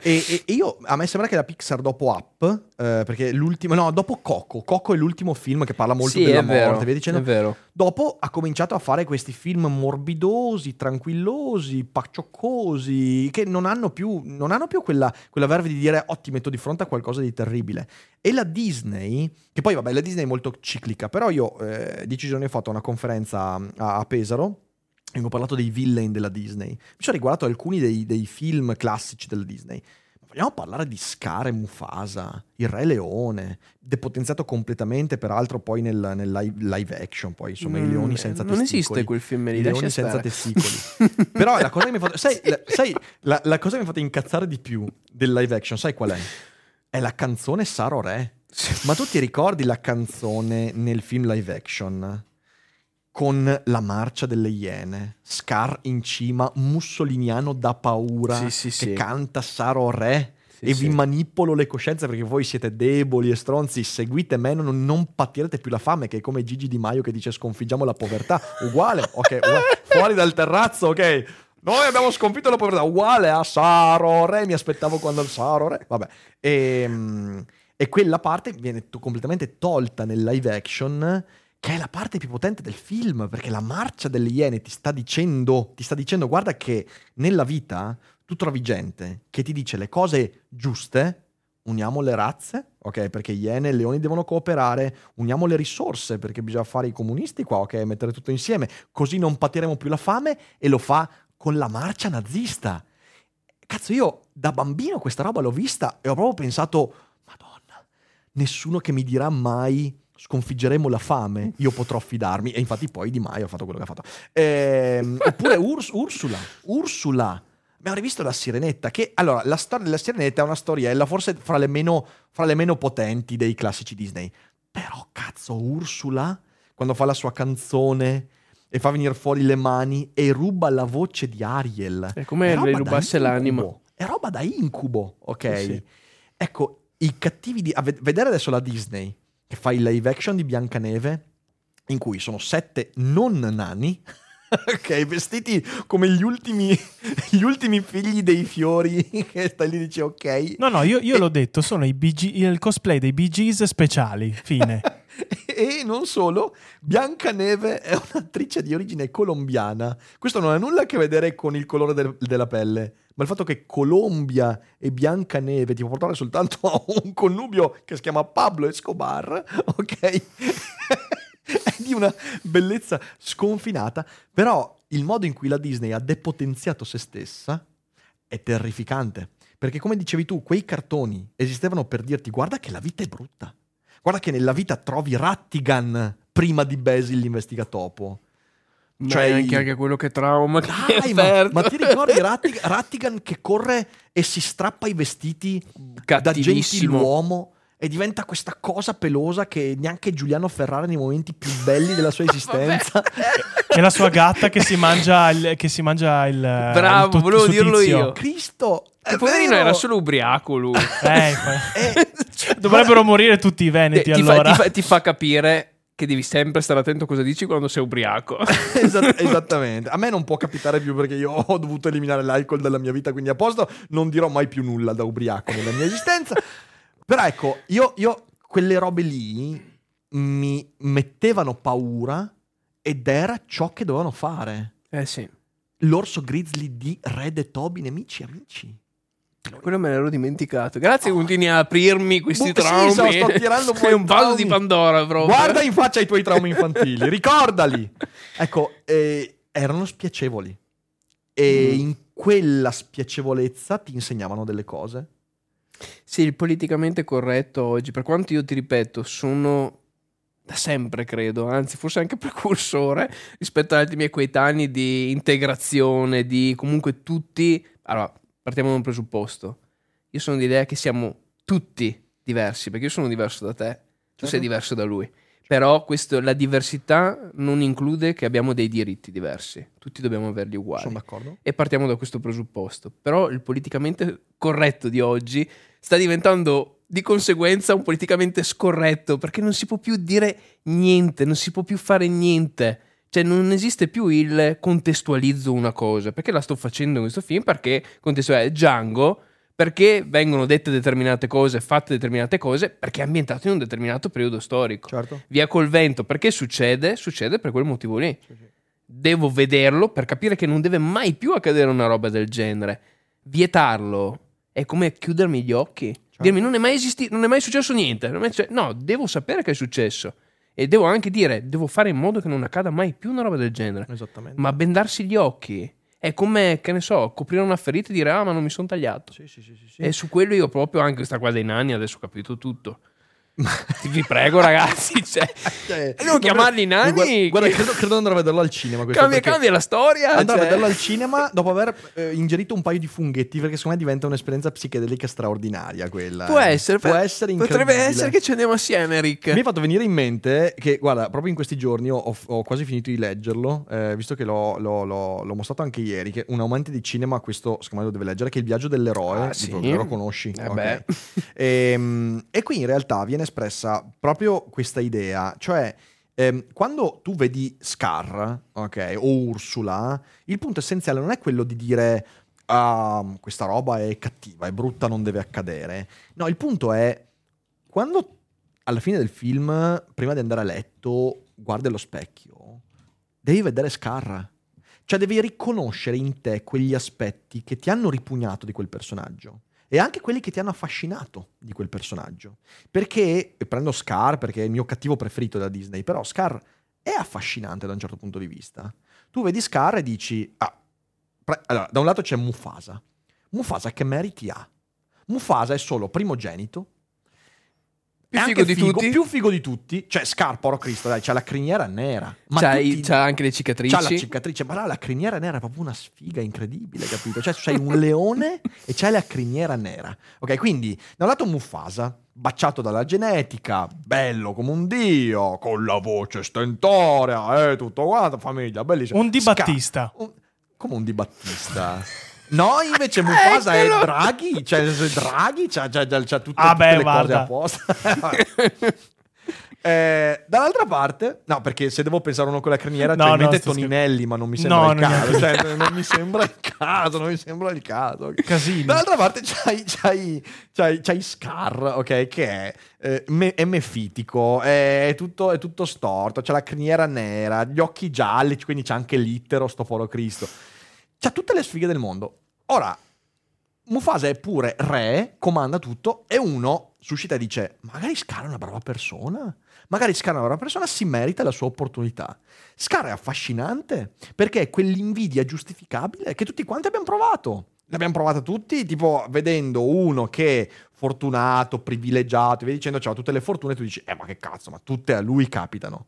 E, e- e io a me sembra che la Pixar dopo Up, eh, perché l'ultimo, no, dopo Coco, Coco è l'ultimo film che parla molto sì, della vero, morte, via dicendo. è vero. Dopo ha cominciato a fare questi film morbidosi, tranquillosi, paccioccosi, che non hanno più, non hanno più quella, quella verve di dire oh ti metto di fronte a qualcosa di terribile. E la Disney, che poi vabbè la Disney è molto ciclica, però io eh, dieci giorni ho fatto una conferenza a, a Pesaro e ho parlato dei villain della Disney. Mi sono riguardato alcuni dei, dei film classici della Disney. Ma Vogliamo parlare di Scar e Mufasa, il Re Leone, depotenziato completamente peraltro poi nel, nel live, live action, poi insomma i Non- leoni senza non testicoli. esiste quel film lì I leoni senza stare. testicoli. <laughs> Però la cosa che mi fa sai, la, sai, la- la cosa che mi ha fatto incazzare di più del live action, sai qual è? È la canzone Saro Re. Ma tu ti ricordi la canzone nel film live action? Con la marcia delle iene, Scar in cima, mussoliniano da paura, Sì, sì, che sì. canta Saro Re e vi manipolo le coscienze perché voi siete deboli e stronzi, seguite me, non, non patirete più la fame, che è come Gigi Di Maio che dice sconfiggiamo la povertà, uguale, ok, uguale. <laughs> fuori dal terrazzo, ok. Noi abbiamo sconfitto la povertà, uguale a Saro Re, mi aspettavo quando il Saro Re, vabbè. E, e quella parte viene to- completamente tolta nel live action, che è la parte più potente del film, perché la marcia delle iene ti sta dicendo, ti sta dicendo guarda che nella vita tu trovi gente che ti dice le cose giuste, uniamo le razze, ok? Perché iene e leoni devono cooperare, uniamo le risorse perché bisogna fare i comunisti qua, ok? Mettere tutto insieme, così non patiremo più la fame e lo fa con la marcia nazista. Cazzo, io da bambino questa roba l'ho vista e ho proprio pensato, nessuno che mi dirà mai sconfiggeremo la fame, io potrò fidarmi. E infatti poi Di Maio ha fatto quello che ha fatto. Ehm, <laughs> oppure Urs- Ursula, Ursula. Abbiamo rivisto la Sirenetta, che allora la storia della Sirenetta è una storiella forse fra le meno, fra le meno potenti dei classici Disney. Però cazzo, Ursula, quando fa la sua canzone e fa venire fuori le mani e ruba la voce di Ariel. È come roba le rubasse l'anima. È roba da incubo, ok? Sì, sì. Ecco, i cattivi di... a ved- vedere adesso la Disney che fa il live action di Biancaneve, in cui sono sette non nani, <laughs> ok, vestiti come gli ultimi, <laughs> gli ultimi figli dei fiori <laughs> che stai lì e dici ok. No, no, io, io E- l'ho detto, sono i BG il cosplay dei Bee Gees speciali, fine. E non solo, Biancaneve è un'attrice di origine colombiana. Questo non ha nulla a che vedere con il colore del- della pelle, ma il fatto che Colombia e Biancaneve ti può portare soltanto a un connubio che si chiama Pablo Escobar, ok? <laughs> è di una bellezza sconfinata, però il modo in cui la Disney ha depotenziato se stessa è terrificante. Perché come dicevi tu, quei cartoni esistevano per dirti guarda che la vita è brutta. Guarda che nella vita trovi Rattigan prima di Basil l'investigatopo. Ma Cioè, anche, anche quello che trauma Dai, ma, ma ti ricordi Rattig- Rattigan che corre e si strappa i vestiti da gentiluomo e diventa questa cosa pelosa che neanche Giuliano Ferrara nei momenti più belli della sua <laughs> esistenza E la sua gatta che si mangia il, che si mangia il Bravo, il tu- volevo il dirlo tizio. io. Cristo Che poverino vero! era solo ubriaco lui. Eh, fa- Eh, Dovrebbero morire tutti i ti, veneti ti fa, allora. ti fa- ti fa capire che devi sempre stare attento a cosa dici quando sei ubriaco. <laughs> Esat- <laughs> esattamente. A me non può capitare più perché io ho dovuto eliminare l'alcol dalla mia vita, quindi a posto non dirò mai più nulla da ubriaco nella mia esistenza. Però ecco, io, io quelle robe lì mi mettevano paura ed era ciò che dovevano fare. Eh sì. L'orso grizzly di Red e Toby, nemici amici. Quello me l'ero dimenticato. Grazie che continui a aprirmi questi Bu- sì, traumi. so, sto tirando <laughs> fuori un vaso di Pandora proprio. Guarda in faccia i tuoi traumi infantili, ricordali. Ecco, eh, erano spiacevoli. E Mm. in quella spiacevolezza ti insegnavano delle cose. Sì, il politicamente corretto oggi, per quanto io ti ripeto, sono da sempre, credo, anzi forse anche <laughs> precursore rispetto agli altri miei coetanei di integrazione, di comunque tutti... Allora, partiamo da un presupposto. Io sono dell'idea che siamo tutti diversi, perché io sono diverso da te, tu Certo. sei diverso da lui. Però questo, la diversità non include che abbiamo dei diritti diversi, tutti dobbiamo averli uguali. Sono d'accordo. E partiamo da questo presupposto. Però il politicamente corretto di oggi sta diventando di conseguenza un politicamente scorretto perché non si può più dire niente, non si può più fare niente. Cioè non esiste più il contestualizzo una cosa, perché la sto facendo in questo film, perché contestualizzo Django, perché vengono dette determinate cose, fatte determinate cose, perché è ambientato in un determinato periodo storico. Certo. Via col vento, perché succede? Succede per quel motivo lì devo vederlo per capire che non deve mai più accadere una roba del genere. Vietarlo è come chiudermi gli occhi. Dirmi non è mai esistito, non è mai successo niente. mai no, devo sapere che è successo. E devo anche dire, devo fare in modo che non accada mai più una roba del genere. Esattamente. Ma bendarsi gli occhi è come, che ne so, coprire una ferita e dire ah ma non mi sono tagliato. Sì, sì, sì, sì, sì. E su quello io proprio, anche questa qua dei nani, adesso ho capito tutto. Vi prego ragazzi, <laughs> cioè, e non chiamarli nani, Guarda, guarda, che- credo, credo di andare a vederlo al cinema. cambia, cambia la storia. Andare a cioè. vederlo al <laughs> cinema dopo aver eh, ingerito un paio di funghetti, perché secondo me diventa un'esperienza psichedelica straordinaria quella. Può essere, Può essere potrebbe essere che ci andiamo assieme, Rick. Mi è fatto venire in mente che, guarda, proprio in questi giorni ho, ho- quasi finito di leggerlo, eh, visto che l'ho, l'ho- l'ho- l'ho mostrato anche ieri, che un amante di cinema questo secondo me lo deve leggere, che è Il viaggio dell'eroe, Ah, sì. lo conosci? Eh Ok. beh. Ehm, E, qui in realtà viene espressa proprio questa idea, cioè ehm, quando tu vedi Scar, ok, o Ursula, il punto essenziale non è quello di dire ah, questa roba è cattiva, è brutta, non deve accadere. No, il punto è quando alla fine del film, prima di andare a letto, guardi allo specchio, devi vedere Scar. Cioè devi riconoscere in te quegli aspetti che ti hanno ripugnato di quel personaggio e anche quelli che ti hanno affascinato di quel personaggio. Perché, prendo Scar perché è il mio cattivo preferito da Disney, però Scar è affascinante da un certo punto di vista. Tu vedi Scar e dici, ah, pre- allora, da un lato c'è Mufasa. Mufasa che meriti ha? Mufasa è solo primogenito, Più figo di tutti. più figo di tutti. Cioè, Scar, porco Cristo, dai, c'ha la criniera nera. Ma c'ha, tutti- c'ha anche le cicatrici. C'ha la cicatrice, ma là la criniera nera è proprio una sfiga incredibile, capito? Cioè, c'hai un leone e c'hai la criniera nera. Ok, quindi, da un lato Mufasa, baciato dalla genetica, bello come un dio, con la voce stentorea, eh, tutto quanto, famiglia, bellissimo. Un Di Scar- Battista. un- come un Di Battista? No, invece <laughs> Mufasa è! Draghi, cioè Draghi c'ha, c'ha, c'ha tutte, Ah, tutte beh, le cose guarda. a posto. <laughs> Eh, dall'altra parte, no, perché se devo pensare uno con la criniera, No, cioè no, mente sto Toninelli, ma non mi sembra No, il non caso. Cioè, non mi sembra il caso, non mi sembra il caso. Casini. Dall'altra parte c'hai, c'hai, c'hai, c'hai Scar, ok, che è, eh, me- è mefitico, è, tutto, è tutto storto, c'ha la criniera nera, gli occhi gialli, quindi c'è anche l'Ittero, sto foro Cristo. C'ha tutte le sfighe del mondo. Ora, Mufasa è pure re, comanda tutto, e uno suscita e dice, magari Scar è una brava persona. Magari Scar è una brava persona, si merita la sua opportunità. Scar è affascinante, perché è quell'invidia giustificabile che tutti quanti abbiamo provato. L'abbiamo provata tutti, tipo vedendo uno che è fortunato, privilegiato, e via dicendo, c'ha tutte le fortune, tu dici, eh ma che cazzo, ma tutte a lui capitano.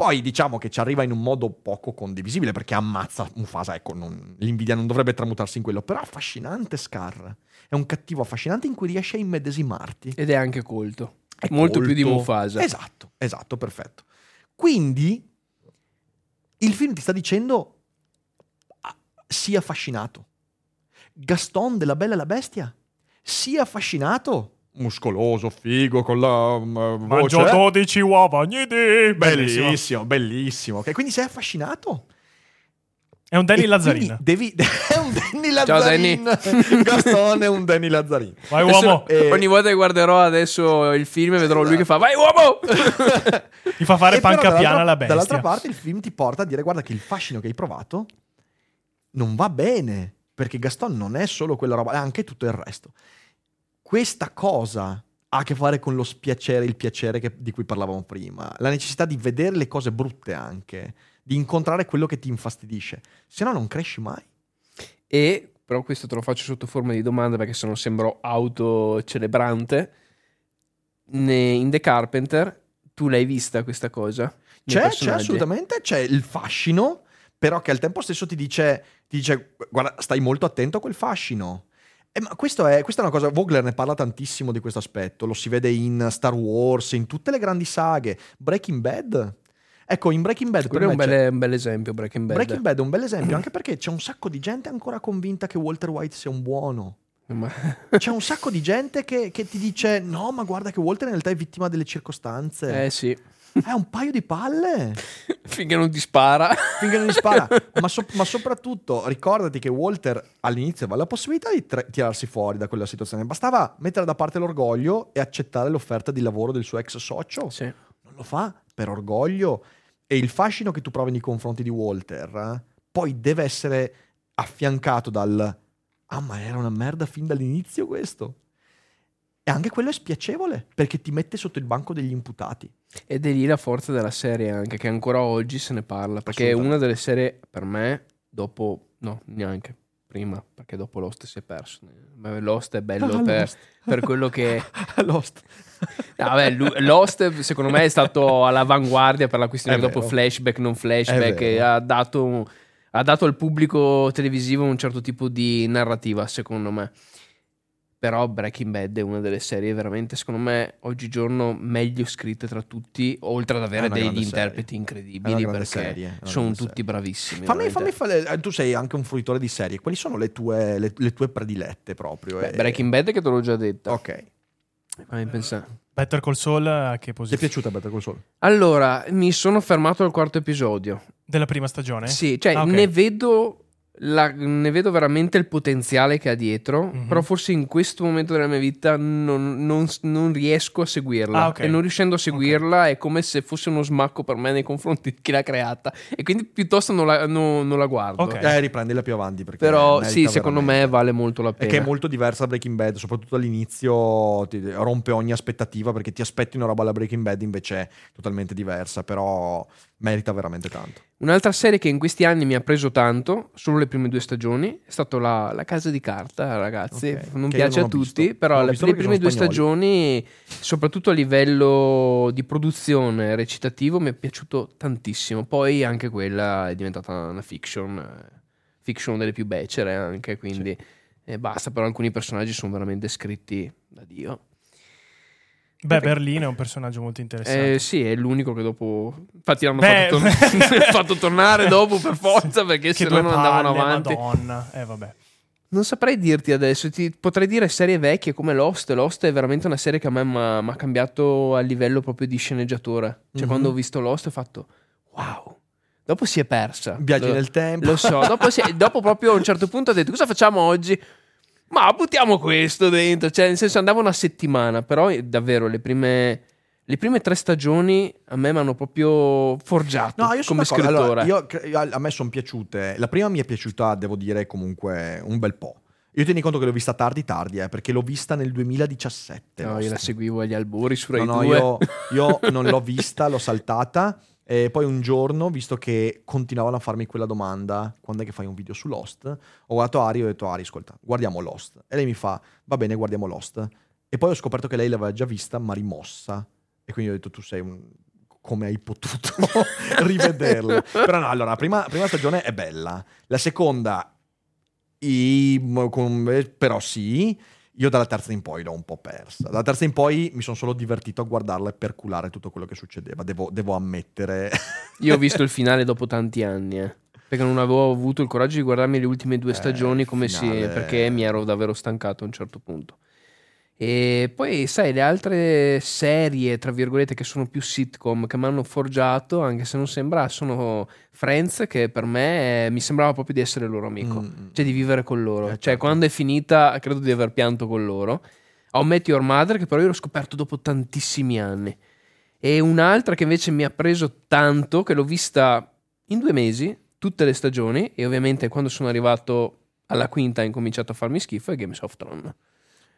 Poi diciamo che ci arriva in un modo poco condivisibile perché ammazza Mufasa, ecco, non- l'invidia non dovrebbe tramutarsi in quello, però affascinante Scar. È un cattivo affascinante in cui riesce a immedesimarti. Ed è anche colto. È Molto più di colto. Mufasa. Esatto, esatto, perfetto. Quindi il film ti sta dicendo ah, sii affascinato. Gaston della Bella e la Bestia, sii affascinato. Muscoloso, figo, con la mm, voce. Mangio 12 uova ogni dì. Bellissimo. Bellissimo, bellissimo. Ok, quindi sei affascinato. È un Danny E Lazzarin. Devi... <laughs> è un Danny Ciao, Lazzarin. <laughs> Gaston è un Danny Lazzarin. Vai Adesso- uomo. Eh, Ogni volta che guarderò adesso il film vedrò lui che fa Vai uomo! <laughs> Mi fa fare E panca piana dall'altra- alla bestia. Dall'altra parte il film ti porta a dire guarda che il fascino che hai provato non va bene, perché Gaston non è solo quella roba, è anche tutto il resto. Questa cosa ha a che fare con lo spiacere, il piacere che- di cui parlavamo prima, la necessità di vedere le cose brutte anche, di incontrare quello che ti infastidisce, se no non cresci mai. E però questo te lo faccio sotto forma di domanda perché se no sembro autocelebrante. In The Carpenter, tu l'hai vista questa cosa? C'è, c'è assolutamente, c'è il fascino, però che al tempo stesso ti dice, ti dice guarda, stai molto attento a quel fascino. Eh, ma questo è, questa è una cosa, Vogler ne parla tantissimo di questo aspetto, lo si vede in Star Wars, in tutte le grandi saghe. Breaking Bad. Ecco, in Breaking Bad... Quello è un bel, un bel esempio, Breaking Bad. Breaking Bad è un bel esempio, anche perché c'è un sacco di gente ancora convinta che Walter White sia un buono. Ma- C'è un sacco di gente che, che ti dice no, ma guarda che Walter in realtà è vittima delle circostanze. eh sì, È un paio di palle. <laughs> finché non ti spara. finché non gli spara. <laughs> ma, so- ma soprattutto ricordati che Walter all'inizio aveva la possibilità di tra- tirarsi fuori da quella situazione. Bastava mettere da parte l'orgoglio e accettare l'offerta di lavoro del suo ex socio. Sì. Non lo fa per orgoglio. E il fascino che tu provi nei confronti di Walter eh, poi deve essere affiancato dal ah, ma era una merda fin dall'inizio questo. E anche quello è spiacevole perché ti mette sotto il banco degli imputati. Ed è lì la forza della serie anche, che ancora oggi se ne parla. Perché è una delle serie, per me, dopo... No, neanche. Prima, perché dopo Lost si è perso. Ma Lost è bello <laughs> Ah, per, Lost. per quello che... <laughs> Lost. No, vabbè, Lost secondo me è stato all'avanguardia per la questione È dopo vero. flashback, non flashback, ha dato, ha dato al pubblico televisivo un certo tipo di narrativa, secondo me. Però Breaking Bad è una delle serie veramente, secondo me, oggigiorno meglio scritte tra tutti, oltre ad avere degli interpreti serie. Incredibili, perché serie, sono tutti serie. bravissimi. Fammi, fammi fare, eh, tu sei anche un fruitore di serie. Quali sono le tue, le, le tue predilette proprio? Beh, Eh, Breaking Bad che te l'ho già detto. Ok. Fammi pensare. Better Call Saul a che Ti è posizione? piaciuta Better Call Saul? Allora, mi sono fermato al quarto episodio. Della prima stagione? Sì, cioè Ah, ok. ne vedo la- ne vedo veramente il potenziale che ha dietro, Mhm. però forse in questo momento della mia vita non, non- non riesco a seguirla. Ah, ok. E non riuscendo a seguirla è come se fosse uno smacco per me nei confronti di chi l'ha creata. E quindi piuttosto non la, no- non la guardo. Ok. Eh, riprendila più avanti. Perché Però sì, secondo veramente. me vale molto la pena. che è molto diversa da Breaking Bad, soprattutto all'inizio ti rompe ogni aspettativa perché ti aspetti una roba alla Breaking Bad invece è totalmente diversa, però merita veramente tanto. Un'altra serie che in questi anni mi ha preso tanto, solo le prime due stagioni, è stata la, La Casa di Carta, ragazzi. Ok, Non che piace a non ho tutti, visto. però le, perché prime due stagioni, soprattutto a livello di produzione recitativo, mi è piaciuto tantissimo. Poi anche quella è diventata una fiction, eh, fiction delle più becere anche, quindi eh, basta, però alcuni personaggi sono veramente scritti da Dio. Beh, Berlino è un personaggio molto interessante. Eh, sì, è l'unico che dopo. Infatti, l'hanno Beh, fatto, tor- <laughs> <laughs> fatto tornare dopo per forza perché che se no non andavano palle, avanti. Madonna. Eh, vabbè. Non saprei dirti adesso, ti potrei dire serie vecchie come Lost. Lost è veramente una serie che a me mi ha cambiato a livello proprio di sceneggiatore. Cioè, Mhm. quando ho visto Lost ho fatto wow. Dopo si è persa. Viaggi Lo- nel tempo. Lo so, dopo, si- dopo proprio a un certo punto ho detto cosa facciamo oggi? Ma buttiamo questo dentro. Cioè, nel senso andava una settimana, però eh, davvero le prime, le prime tre stagioni a me mi hanno proprio forgiato No, io sono come d'accordo. scrittore. Allora, io a me sono piaciute. La prima mi è piaciuta, devo dire, comunque un bel po'. Io tieni conto che l'ho vista tardi, tardi, eh, perché l'ho vista nel 2017. No, io la seguivo agli albori su Rai No, no, 2. io, io <laughs> non l'ho vista, l'ho saltata. E poi un giorno, visto che continuavano a farmi quella domanda, quando è che fai un video su Lost? Ho guardato Ari e ho detto, Ari, ascolta, guardiamo Lost. E lei mi fa, va bene, guardiamo Lost. E poi ho scoperto che lei l'aveva già vista, ma rimossa. E quindi ho detto, tu sei un... come hai potuto <laughs> rivederla? Però no, allora, la prima, prima stagione è bella. La seconda, i- con- però sì. Io dalla terza in poi l'ho un po' persa. Dalla terza in poi mi sono solo divertito a guardarla e per culare tutto quello che succedeva. Devo, devo ammettere. <laughs> Io ho visto il finale dopo tanti anni, eh. Perché non avevo avuto il coraggio di guardarmi le ultime due Eh, stagioni come finale- si... perché mi ero davvero stancato a un certo punto. E poi, sai, le altre serie, tra virgolette, che sono più sitcom, che mi hanno forgiato, anche se non sembra, sono Friends, che per me eh, mi sembrava proprio di essere il loro amico. Mm. Cioè di vivere con loro. Eh, cioè, certo. quando è finita, credo di aver pianto con loro. Ho Met Your Mother, che però io l'ho scoperto dopo tantissimi anni. E un'altra che invece mi ha preso tanto, che l'ho vista in due mesi, tutte le stagioni, e ovviamente quando sono arrivato alla quinta ha incominciato a farmi schifo, è Games of Thrones.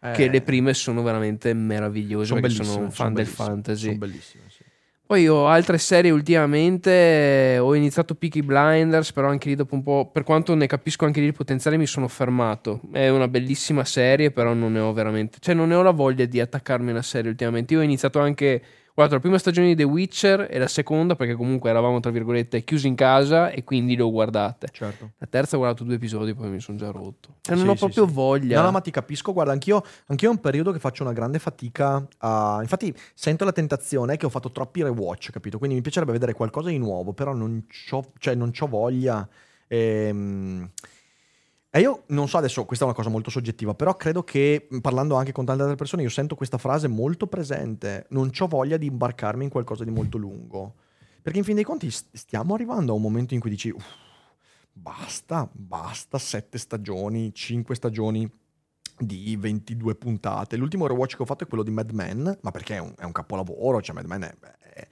Che Eh, le prime sono veramente meravigliose, sono perché bellissime, sono un fan del fantasy. Sono bellissime, sì. Poi ho altre serie ultimamente, ho iniziato Peaky Blinders, però anche lì dopo un po', per quanto ne capisco anche lì il potenziale, mi sono fermato. È una bellissima serie, però non ne ho veramente, cioè non ne ho la voglia di attaccarmi a una serie ultimamente. Io ho iniziato anche, guarda, la prima stagione di The Witcher e la seconda, perché comunque eravamo tra virgolette chiusi in casa e quindi le ho guardate. Certo. La terza ho guardato due episodi, poi mi sono già rotto. Cioè non Sì, ho sì, proprio sì. voglia. No, no, ma ti capisco, guarda, anch'io, anch'io è un periodo che faccio una grande fatica a... Infatti sento la tentazione che ho fatto troppi rewatch, capito? Quindi mi piacerebbe vedere qualcosa di nuovo, però non c'ho, cioè, non c'ho voglia. Ehm, E io non so adesso, questa è una cosa molto soggettiva, però credo che parlando anche con tante altre persone, io sento questa frase molto presente. Non c'ho voglia di imbarcarmi in qualcosa di molto lungo. Perché in fin dei conti st- stiamo arrivando a un momento in cui dici, "Uff, basta, basta, sette stagioni, cinque stagioni di 22 puntate. L'ultimo rewatch che ho fatto è quello di Mad Men, ma perché è un, è un capolavoro, cioè Mad Men è, è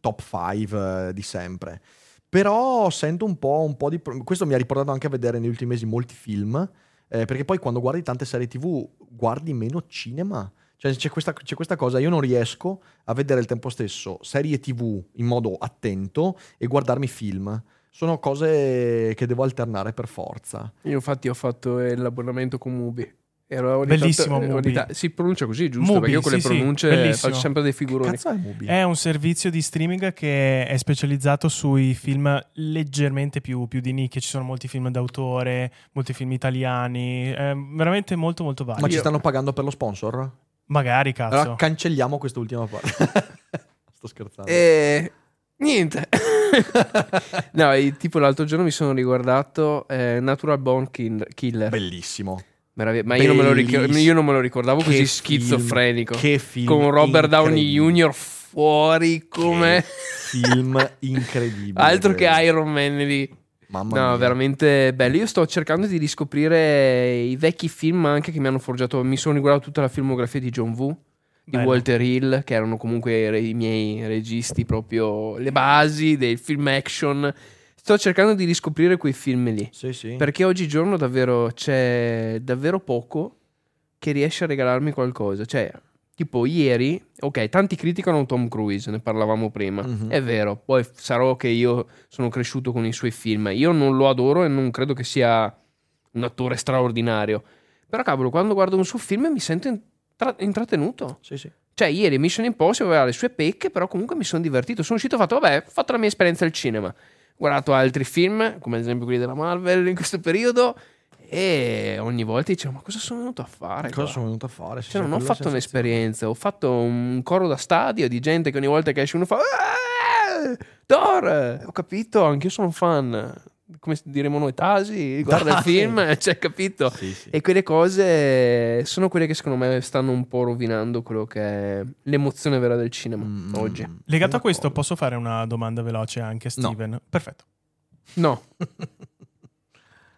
top 5 di sempre. Però sento un po', un po' di... Questo mi ha riportato anche a vedere negli ultimi mesi molti film, eh, perché poi quando guardi tante serie tv guardi meno cinema. Cioè c'è questa, c'è questa cosa, io non riesco a vedere al tempo stesso serie tv in modo attento e guardarmi film. Sono cose che devo alternare per forza. Io infatti ho fatto l'abbonamento con Mubi. Ero ogni Bellissimo tanto- Mubi. si pronuncia così, giusto? Mubi, Perché io con le sì, sì, pronunce bellissimo. faccio sempre dei figuroni. Cazzo è Mubi? È un servizio di streaming che è specializzato sui film leggermente più, più di nicchia. Ci sono molti film d'autore, molti film italiani. È veramente molto, molto Ma vario. ci stanno pagando per lo sponsor? Magari, cazzo. Allora cancelliamo quest'ultima parte. <laughs> Sto scherzando. E niente. <laughs> no, tipo l'altro giorno mi sono riguardato eh, Natural Born Kill- Killer. Bellissimo. Meraviglia- Ma io non, me lo ric- io non me lo ricordavo così Che schizofrenico. film, Che film. con Robert Downey. Jr. fuori come... Film incredibile. Altro che. Iron Man lì. Mamma No, mia. veramente bello. Io sto cercando di riscoprire i vecchi film anche che mi hanno forgiato. Mi sono riguardato tutta la filmografia di John Woo, di Bello. Walter Hill, che erano comunque i miei registi, proprio le basi del film action. Sto cercando di riscoprire quei film lì. Sì, sì. Perché oggigiorno davvero c'è davvero poco che riesce a regalarmi qualcosa. Cioè, tipo ieri, ok, tanti criticano Tom Cruise, ne parlavamo prima. Mhm. È vero, poi sarò che io sono cresciuto con i suoi film. Io non lo adoro e non credo che sia un attore straordinario. Però cavolo, quando guardo un suo film mi sento intra- intrattenuto. Sì, sì. Cioè, ieri Mission Impossible aveva le sue pecche, però comunque mi sono divertito. Sono uscito e ho fatto, vabbè, ho fatto la mia esperienza al cinema. Guardato altri film, come ad esempio quelli della Marvel in questo periodo, e ogni volta dicevo, ma cosa sono venuto a fare? Cosa qua?" sono venuto a fare? Cioè, non ho fatto un'esperienza, ho fatto un coro da stadio di gente che ogni volta che esce uno fa "Ah, Thor! Ho capito, anch'io sono un fan. Come diremo noi, Tasi, <laughs> guarda il film, cioè, capito? Sì, sì. E quelle cose sono quelle che secondo me stanno un po' rovinando quello che è l'emozione vera del cinema Mm, oggi. Legato a questo, posso fare una domanda veloce anche a No. Steven? Perfetto. No, <laughs>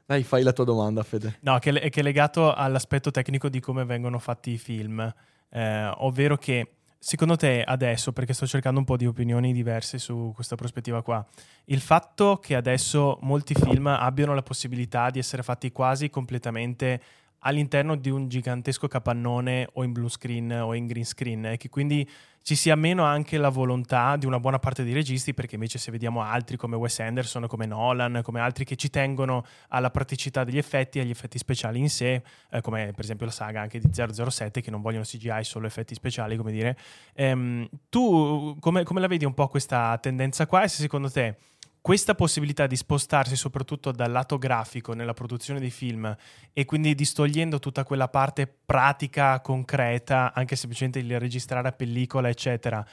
Dai, fai la tua domanda, Fede. No, che, è che è legato all'aspetto tecnico di come vengono fatti i film. Eh, ovvero che, secondo te, adesso, perché sto cercando un po' di opinioni diverse su questa prospettiva qua, il fatto che adesso molti film abbiano la possibilità di essere fatti quasi completamente all'interno di un gigantesco capannone o in blue screen o in green screen e che quindi ci sia meno anche la volontà di una buona parte dei registi perché invece se vediamo altri come Wes Anderson, come Nolan, come altri che ci tengono alla praticità degli effetti e agli effetti speciali in sé, eh, come per esempio la saga anche di 007 che non vogliono CGI, solo effetti speciali, come dire. Ehm, tu come, come la vedi un po' questa tendenza qua e se secondo te questa possibilità di spostarsi soprattutto dal lato grafico nella produzione dei film e quindi distogliendo tutta quella parte pratica, concreta, anche semplicemente il registrare a pellicola, eccetera,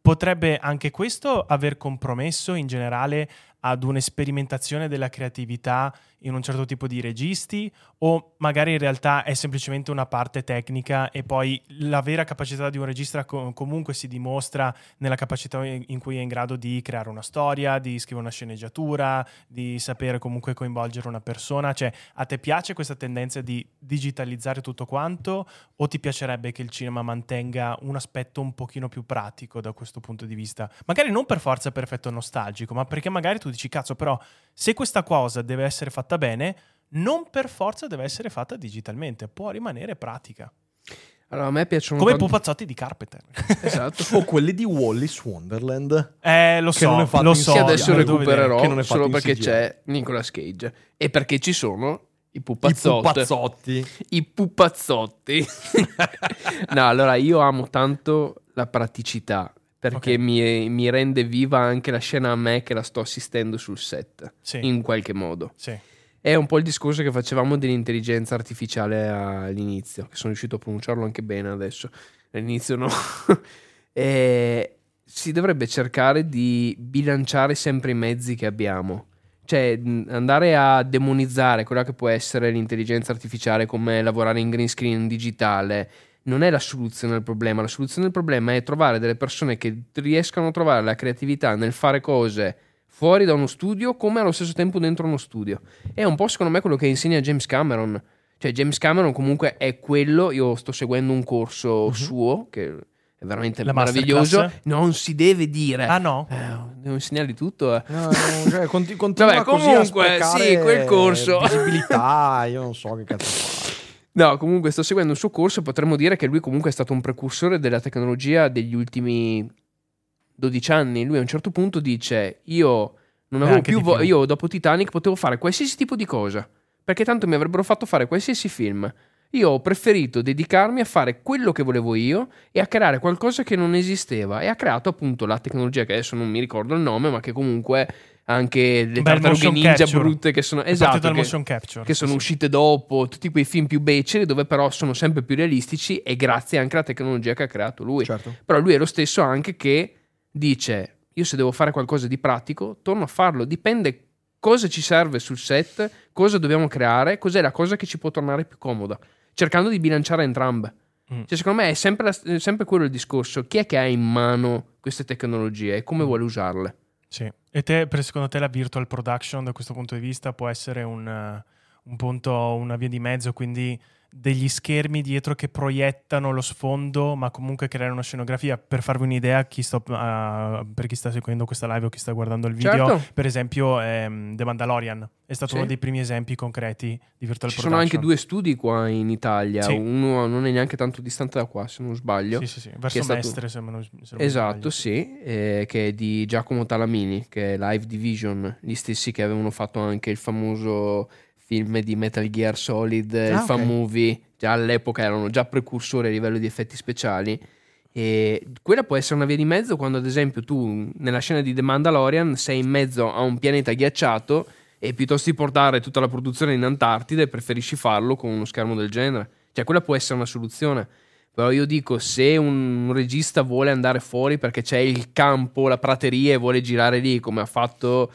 potrebbe anche questo aver compromesso in generale ad un'esperimentazione della creatività in un certo tipo di registi o magari in realtà è semplicemente una parte tecnica e poi la vera capacità di un regista co- comunque si dimostra nella capacità in cui è in grado di creare una storia, di scrivere una sceneggiatura, di sapere comunque coinvolgere una persona, cioè a te piace questa tendenza di digitalizzare tutto quanto o ti piacerebbe che il cinema mantenga un aspetto un pochino più pratico da questo punto di vista? Magari non per forza per effetto nostalgico, ma perché magari tu dici cazzo, però se questa cosa deve essere fatta bene, non per forza deve essere fatta digitalmente, può rimanere pratica. allora a me piacciono Come i tanto- pupazzotti di Carpenter. Esatto. O quelli di Wallis Wonderland. Eh, lo Che so, non è fatto lo in so. Sì, no, adesso recupererò che non è fatto solo perché c'è Nicolas Cage e perché ci sono i I pupazzotti. pupazzotti. I pupazzotti. <laughs> no, allora io amo tanto la praticità perché Ok. mi, mi rende viva anche la scena a me che la sto assistendo sul set, Sì. in qualche modo. Sì. È un po' il discorso che facevamo dell'intelligenza artificiale all'inizio, che sono riuscito a pronunciarlo anche bene adesso. All'inizio no. <laughs> E si dovrebbe cercare di bilanciare sempre i mezzi che abbiamo. Cioè, andare a demonizzare quella che può essere l'intelligenza artificiale come lavorare in green screen digitale non è la soluzione al problema. La soluzione al problema è trovare delle persone che riescano a trovare la creatività nel fare cose fuori da uno studio come allo stesso tempo dentro uno studio. È un po' secondo me quello che insegna James Cameron. Cioè James Cameron comunque è quello, io sto seguendo un corso suo che è veramente La meraviglioso, non si deve dire. Ah no? Eh, devo insegnargli tutto. eh. No, no, cioè, conti- <laughs> continua Vabbè, comunque, sì, quel corso. Visibilità, io non so che cazzo fa. <laughs> No, comunque sto seguendo un suo corso e potremmo dire che lui comunque è stato un precursore della tecnologia degli ultimi 12 anni. Lui a un certo punto dice io non avevo più vo- io dopo Titanic potevo fare qualsiasi tipo di cosa, perché tanto mi avrebbero fatto fare qualsiasi film. Io ho preferito dedicarmi a fare quello che volevo io e a creare qualcosa che non esisteva e ha creato appunto la tecnologia che adesso non mi ricordo il nome, ma che comunque anche le Beh, tartarughe ninja capture. brutte che sono esatto dal che- motion capture. che sono sì. uscite dopo, tutti quei film più beceri dove però sono sempre più realistici e grazie anche alla tecnologia che ha creato lui. Certo. Però lui è lo stesso anche che dice io se devo fare qualcosa di pratico torno a farlo, dipende cosa ci serve sul set, cosa dobbiamo creare, cos'è la cosa che ci può tornare più comoda, cercando di bilanciare entrambe. Mm. Cioè, secondo me è sempre, la- è sempre quello il discorso, chi è che ha in mano queste tecnologie e come vuole usarle? Sì. E te, per secondo te la virtual production da questo punto di vista può essere un, eh, un punto, una via di mezzo, quindi degli schermi dietro che proiettano lo sfondo, ma comunque creare una scenografia. Per farvi un'idea, chi sto- ah, per chi sta seguendo questa live o chi sta guardando il video, Certo. per esempio ehm, The Mandalorian è stato Sì. uno dei primi esempi concreti di virtual Ci sono production. anche due studi qua in Italia, Sì. uno non è neanche tanto distante da qua se non sbaglio. Sì, sì, sì, verso stato- Mestre, se non, se non Esatto, sbaglio. sì, eh, che è di Giacomo Talamini, che è Live Division, gli stessi che avevano fatto anche il famoso film di Metal Gear Solid, il Ah, fan ok. movie, già all'epoca erano già precursori a livello di effetti speciali. E quella può essere una via di mezzo quando, ad esempio, tu nella scena di The Mandalorian sei in mezzo a un pianeta ghiacciato e piuttosto di portare tutta la produzione in Antartide, preferisci farlo con uno schermo del genere. Cioè, quella può essere una soluzione. Però io dico, se un regista vuole andare fuori perché c'è il campo, la prateria e vuole girare lì, come ha fatto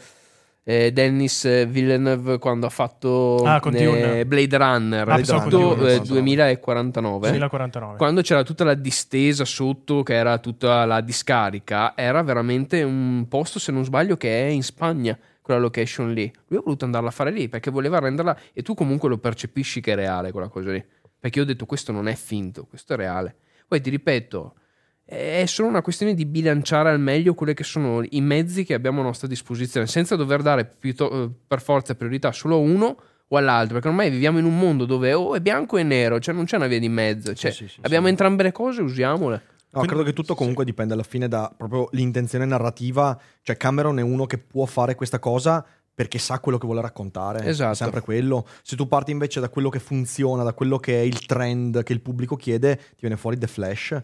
eh, Dennis Villeneuve quando ha fatto Ah, eh. Blade Runner, Ah, Dune, eh, pensavo. 2049. 2049. Quando c'era tutta la distesa sotto, che era tutta la discarica, era veramente un posto, se non sbaglio, che è in Spagna, quella location lì. Lui ha voluto andarla a fare lì perché voleva renderla. E tu comunque lo percepisci che è reale quella cosa lì. Perché io ho detto questo non è finto, questo è reale. Poi ti ripeto, è solo una questione di bilanciare al meglio quelli che sono i mezzi che abbiamo a nostra disposizione, senza dover dare piutto- eh, per forza priorità solo a uno o all'altro, perché ormai viviamo in un mondo dove o è bianco e nero, cioè non c'è una via di mezzo, cioè, sì, sì, abbiamo sì. entrambe le cose, usiamole. No, credo che tutto comunque dipende alla fine da proprio l'intenzione narrativa. Cioè, Cameron è uno che può fare questa cosa perché sa quello che vuole raccontare. Esatto. È sempre quello. Se tu parti invece da quello che funziona, da quello che è il trend che il pubblico chiede, ti viene fuori The Flash.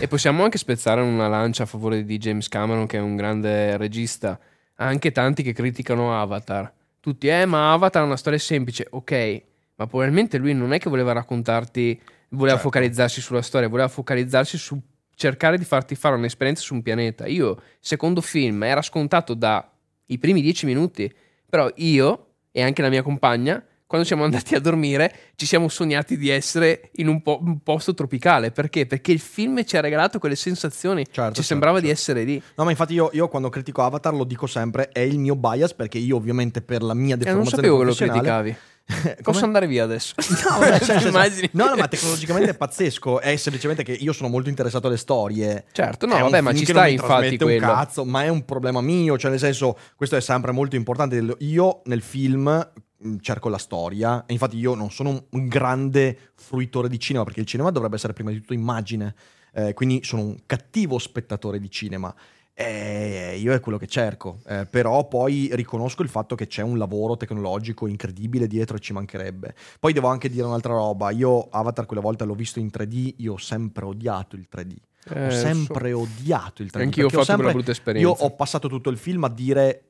E possiamo anche spezzare una lancia a favore di James Cameron, che è un grande regista. Anche tanti che criticano Avatar. Tutti, eh, ma Avatar è una storia semplice. Ok, ma probabilmente lui non è che voleva raccontarti, voleva Certo. focalizzarsi sulla storia, voleva focalizzarsi su cercare di farti fare un'esperienza su un pianeta. Io, secondo film, era scontato da i primi dieci minuti, però io e anche la mia compagna, quando siamo andati a dormire, ci siamo sognati di essere in un, po- un posto tropicale. Perché? Perché il film ci ha regalato quelle sensazioni. Certo, ci certo, sembrava di certo. essere lì. No, ma infatti io, io quando critico Avatar lo dico sempre, è il mio bias perché io ovviamente per la mia E non deformazione sapevo che lo criticavi. <laughs> Come? Posso andare via adesso? <laughs> No, vabbè, <laughs> cioè, Immagini? no, no, ma tecnologicamente è pazzesco. È semplicemente che io sono molto interessato alle storie. Certo, no, vabbè, ma ci che sta non mi infatti quello. cazzo, ma è un problema mio. Cioè, nel senso, questo è sempre molto importante. Io nel film cerco la storia. E infatti, io non sono un, grande fruitore di cinema, perché il cinema dovrebbe essere prima di tutto immagine. Eh, quindi sono un cattivo spettatore di cinema. E io è quello che cerco, Eh, però poi riconosco il fatto che c'è un lavoro tecnologico incredibile dietro e ci mancherebbe. Poi devo anche dire un'altra roba, io Avatar quella volta l'ho visto in 3D, io ho sempre odiato il 3D. Eh, ho so. sempre odiato il 3D. Anch'io ho fatto sempre- quella brutta esperienza. Io ho passato tutto il film a dire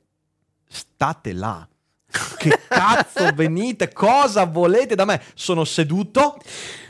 state là. Che cazzo <laughs> venite? Cosa volete da me? Sono seduto,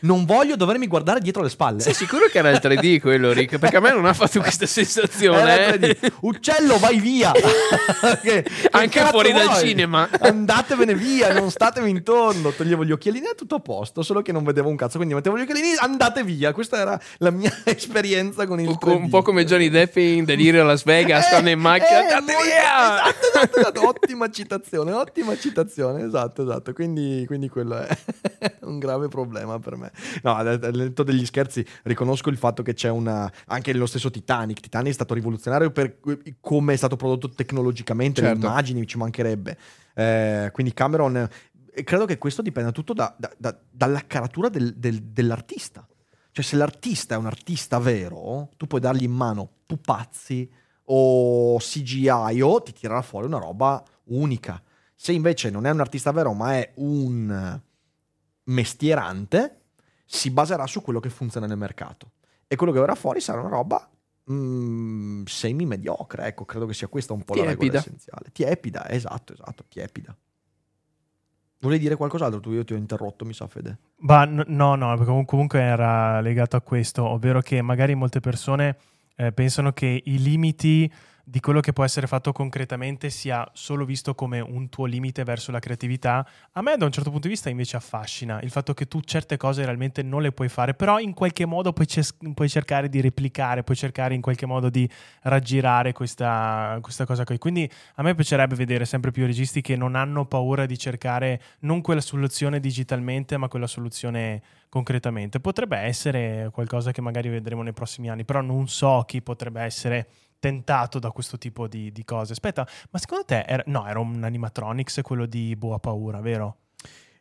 non voglio dovermi guardare dietro le spalle. Sei sicuro che era il 3D quello, Rick? Perché a me non ha fatto questa sensazione. Eh. 3D. Uccello, vai via! Che- <laughs> che Anche fuori dal vuoi? cinema. Andatevene via, non statemi intorno. Toglievo gli occhialini, è tutto a posto, solo che non vedevo un cazzo. Quindi mettevo gli occhialini, andate via. Questa era la mia <laughs> esperienza con il Un, co- 3D. un po' come Johnny Depp in Delirio a Las Vegas, stanno in macchina. eh, andate via! Esatto, esatto, esatto. Ottima citazione, ottima citazione. Esatto, esatto. Quindi, quindi quello è <laughs> un grave problema per me. No, al netto degli scherzi, riconosco il fatto che c'è una. Anche lo stesso Titanic. Titanic è stato rivoluzionario per come è stato prodotto tecnologicamente, le Certo. immagini, ci mancherebbe. Eh, quindi Cameron. Credo che questo dipenda tutto da- da- da- dalla caratura del- del- dell'artista. Cioè, se l'artista è un artista vero, tu puoi dargli in mano pupazzi o CGI o ti tirerà fuori una roba unica. Se invece non è un artista vero, ma è un mestierante, si baserà su quello che funziona nel mercato. E quello che verrà fuori sarà una roba mm, semi-mediocre. Ecco, credo che sia questa un po' la regola Tiepida. essenziale. Tiepida, esatto, esatto, tiepida. Volevi dire qualcos'altro? Tu io ti ho interrotto, mi sa, Fede. Ma no, no, comunque era legato a questo, ovvero che magari molte persone eh, pensano che i limiti di quello che può essere fatto concretamente sia solo visto come un tuo limite verso la creatività. A me da un certo punto di vista invece affascina il fatto che tu certe cose realmente non le puoi fare, però in qualche modo puoi, ces- puoi cercare di replicare, puoi cercare in qualche modo di raggirare questa, questa cosa qui. Quindi a me piacerebbe vedere sempre più registi che non hanno paura di cercare non quella soluzione digitalmente, ma quella soluzione concretamente. Potrebbe essere qualcosa che magari vedremo nei prossimi anni, però non so chi potrebbe essere tentato da questo tipo di, di cose. Aspetta, ma secondo te era, no, era un animatronics quello di Boa Paura, vero?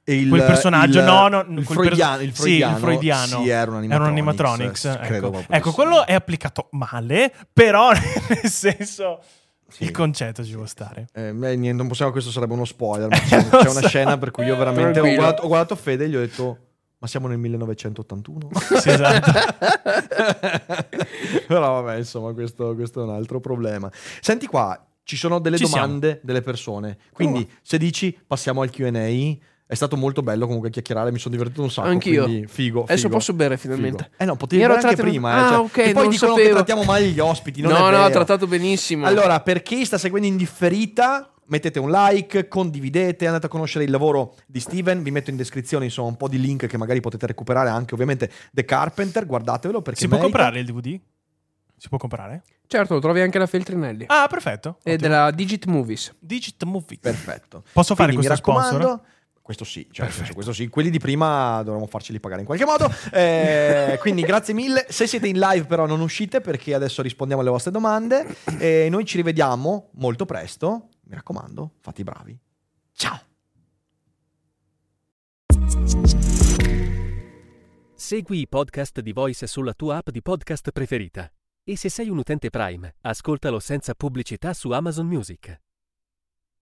E il- quel personaggio, il- no, no, il freudiano, perso- il sì, freudiano, il freudiano. sì, era un animatronics, Era un animatronics, ecco. Ecco, sì. quello è applicato male, però <laughs> nel senso Sì. il concetto ci può stare. Eh, beh, niente, non possiamo, questo sarebbe uno spoiler. c'è, <laughs> c'è una scena per cui io veramente ho guardato, ho guardato Fede e gli ho detto: Ma siamo nel 1981? <laughs> Sì, esatto. <laughs> Però vabbè, insomma, questo, questo è un altro problema. Senti qua, ci sono delle Ci siamo. domande delle persone. Quindi, se dici passiamo al QA. È stato molto bello comunque chiacchierare, mi sono divertito un sacco. Anch'io. quindi Figo. Adesso figo, posso bere finalmente. figo. Eh no, potevi bere anche prima. eh, Ah, cioè, ok, che poi dicono che sapevo. trattiamo male gli ospiti. No, no, ha trattato benissimo. Allora, per chi sta seguendo in differita, mettete un like, condividete, andate a conoscere il lavoro di Steven, vi metto in descrizione insomma un po' di link che magari potete recuperare anche ovviamente The Carpenter, guardatevelo perché Si può merita. comprare il DVD? Si può comprare? Certo, lo trovi anche da Feltrinelli. Ah, perfetto. e Ottimo. della Digit Movies. Digit Movie. Perfetto. Posso fare Quindi, mi questo sponsor? raccomando, Questo sì, cioè, senso, questo sì, quelli di prima dovremmo farceli pagare in qualche modo. Eh, quindi grazie mille. Se siete in live, però, non uscite perché adesso rispondiamo alle vostre domande. E noi ci rivediamo molto presto. Mi raccomando, fate i bravi. Ciao. Segui i podcast di Voice sulla tua app di podcast preferita. E se sei un utente Prime, ascoltalo senza pubblicità su Amazon Music.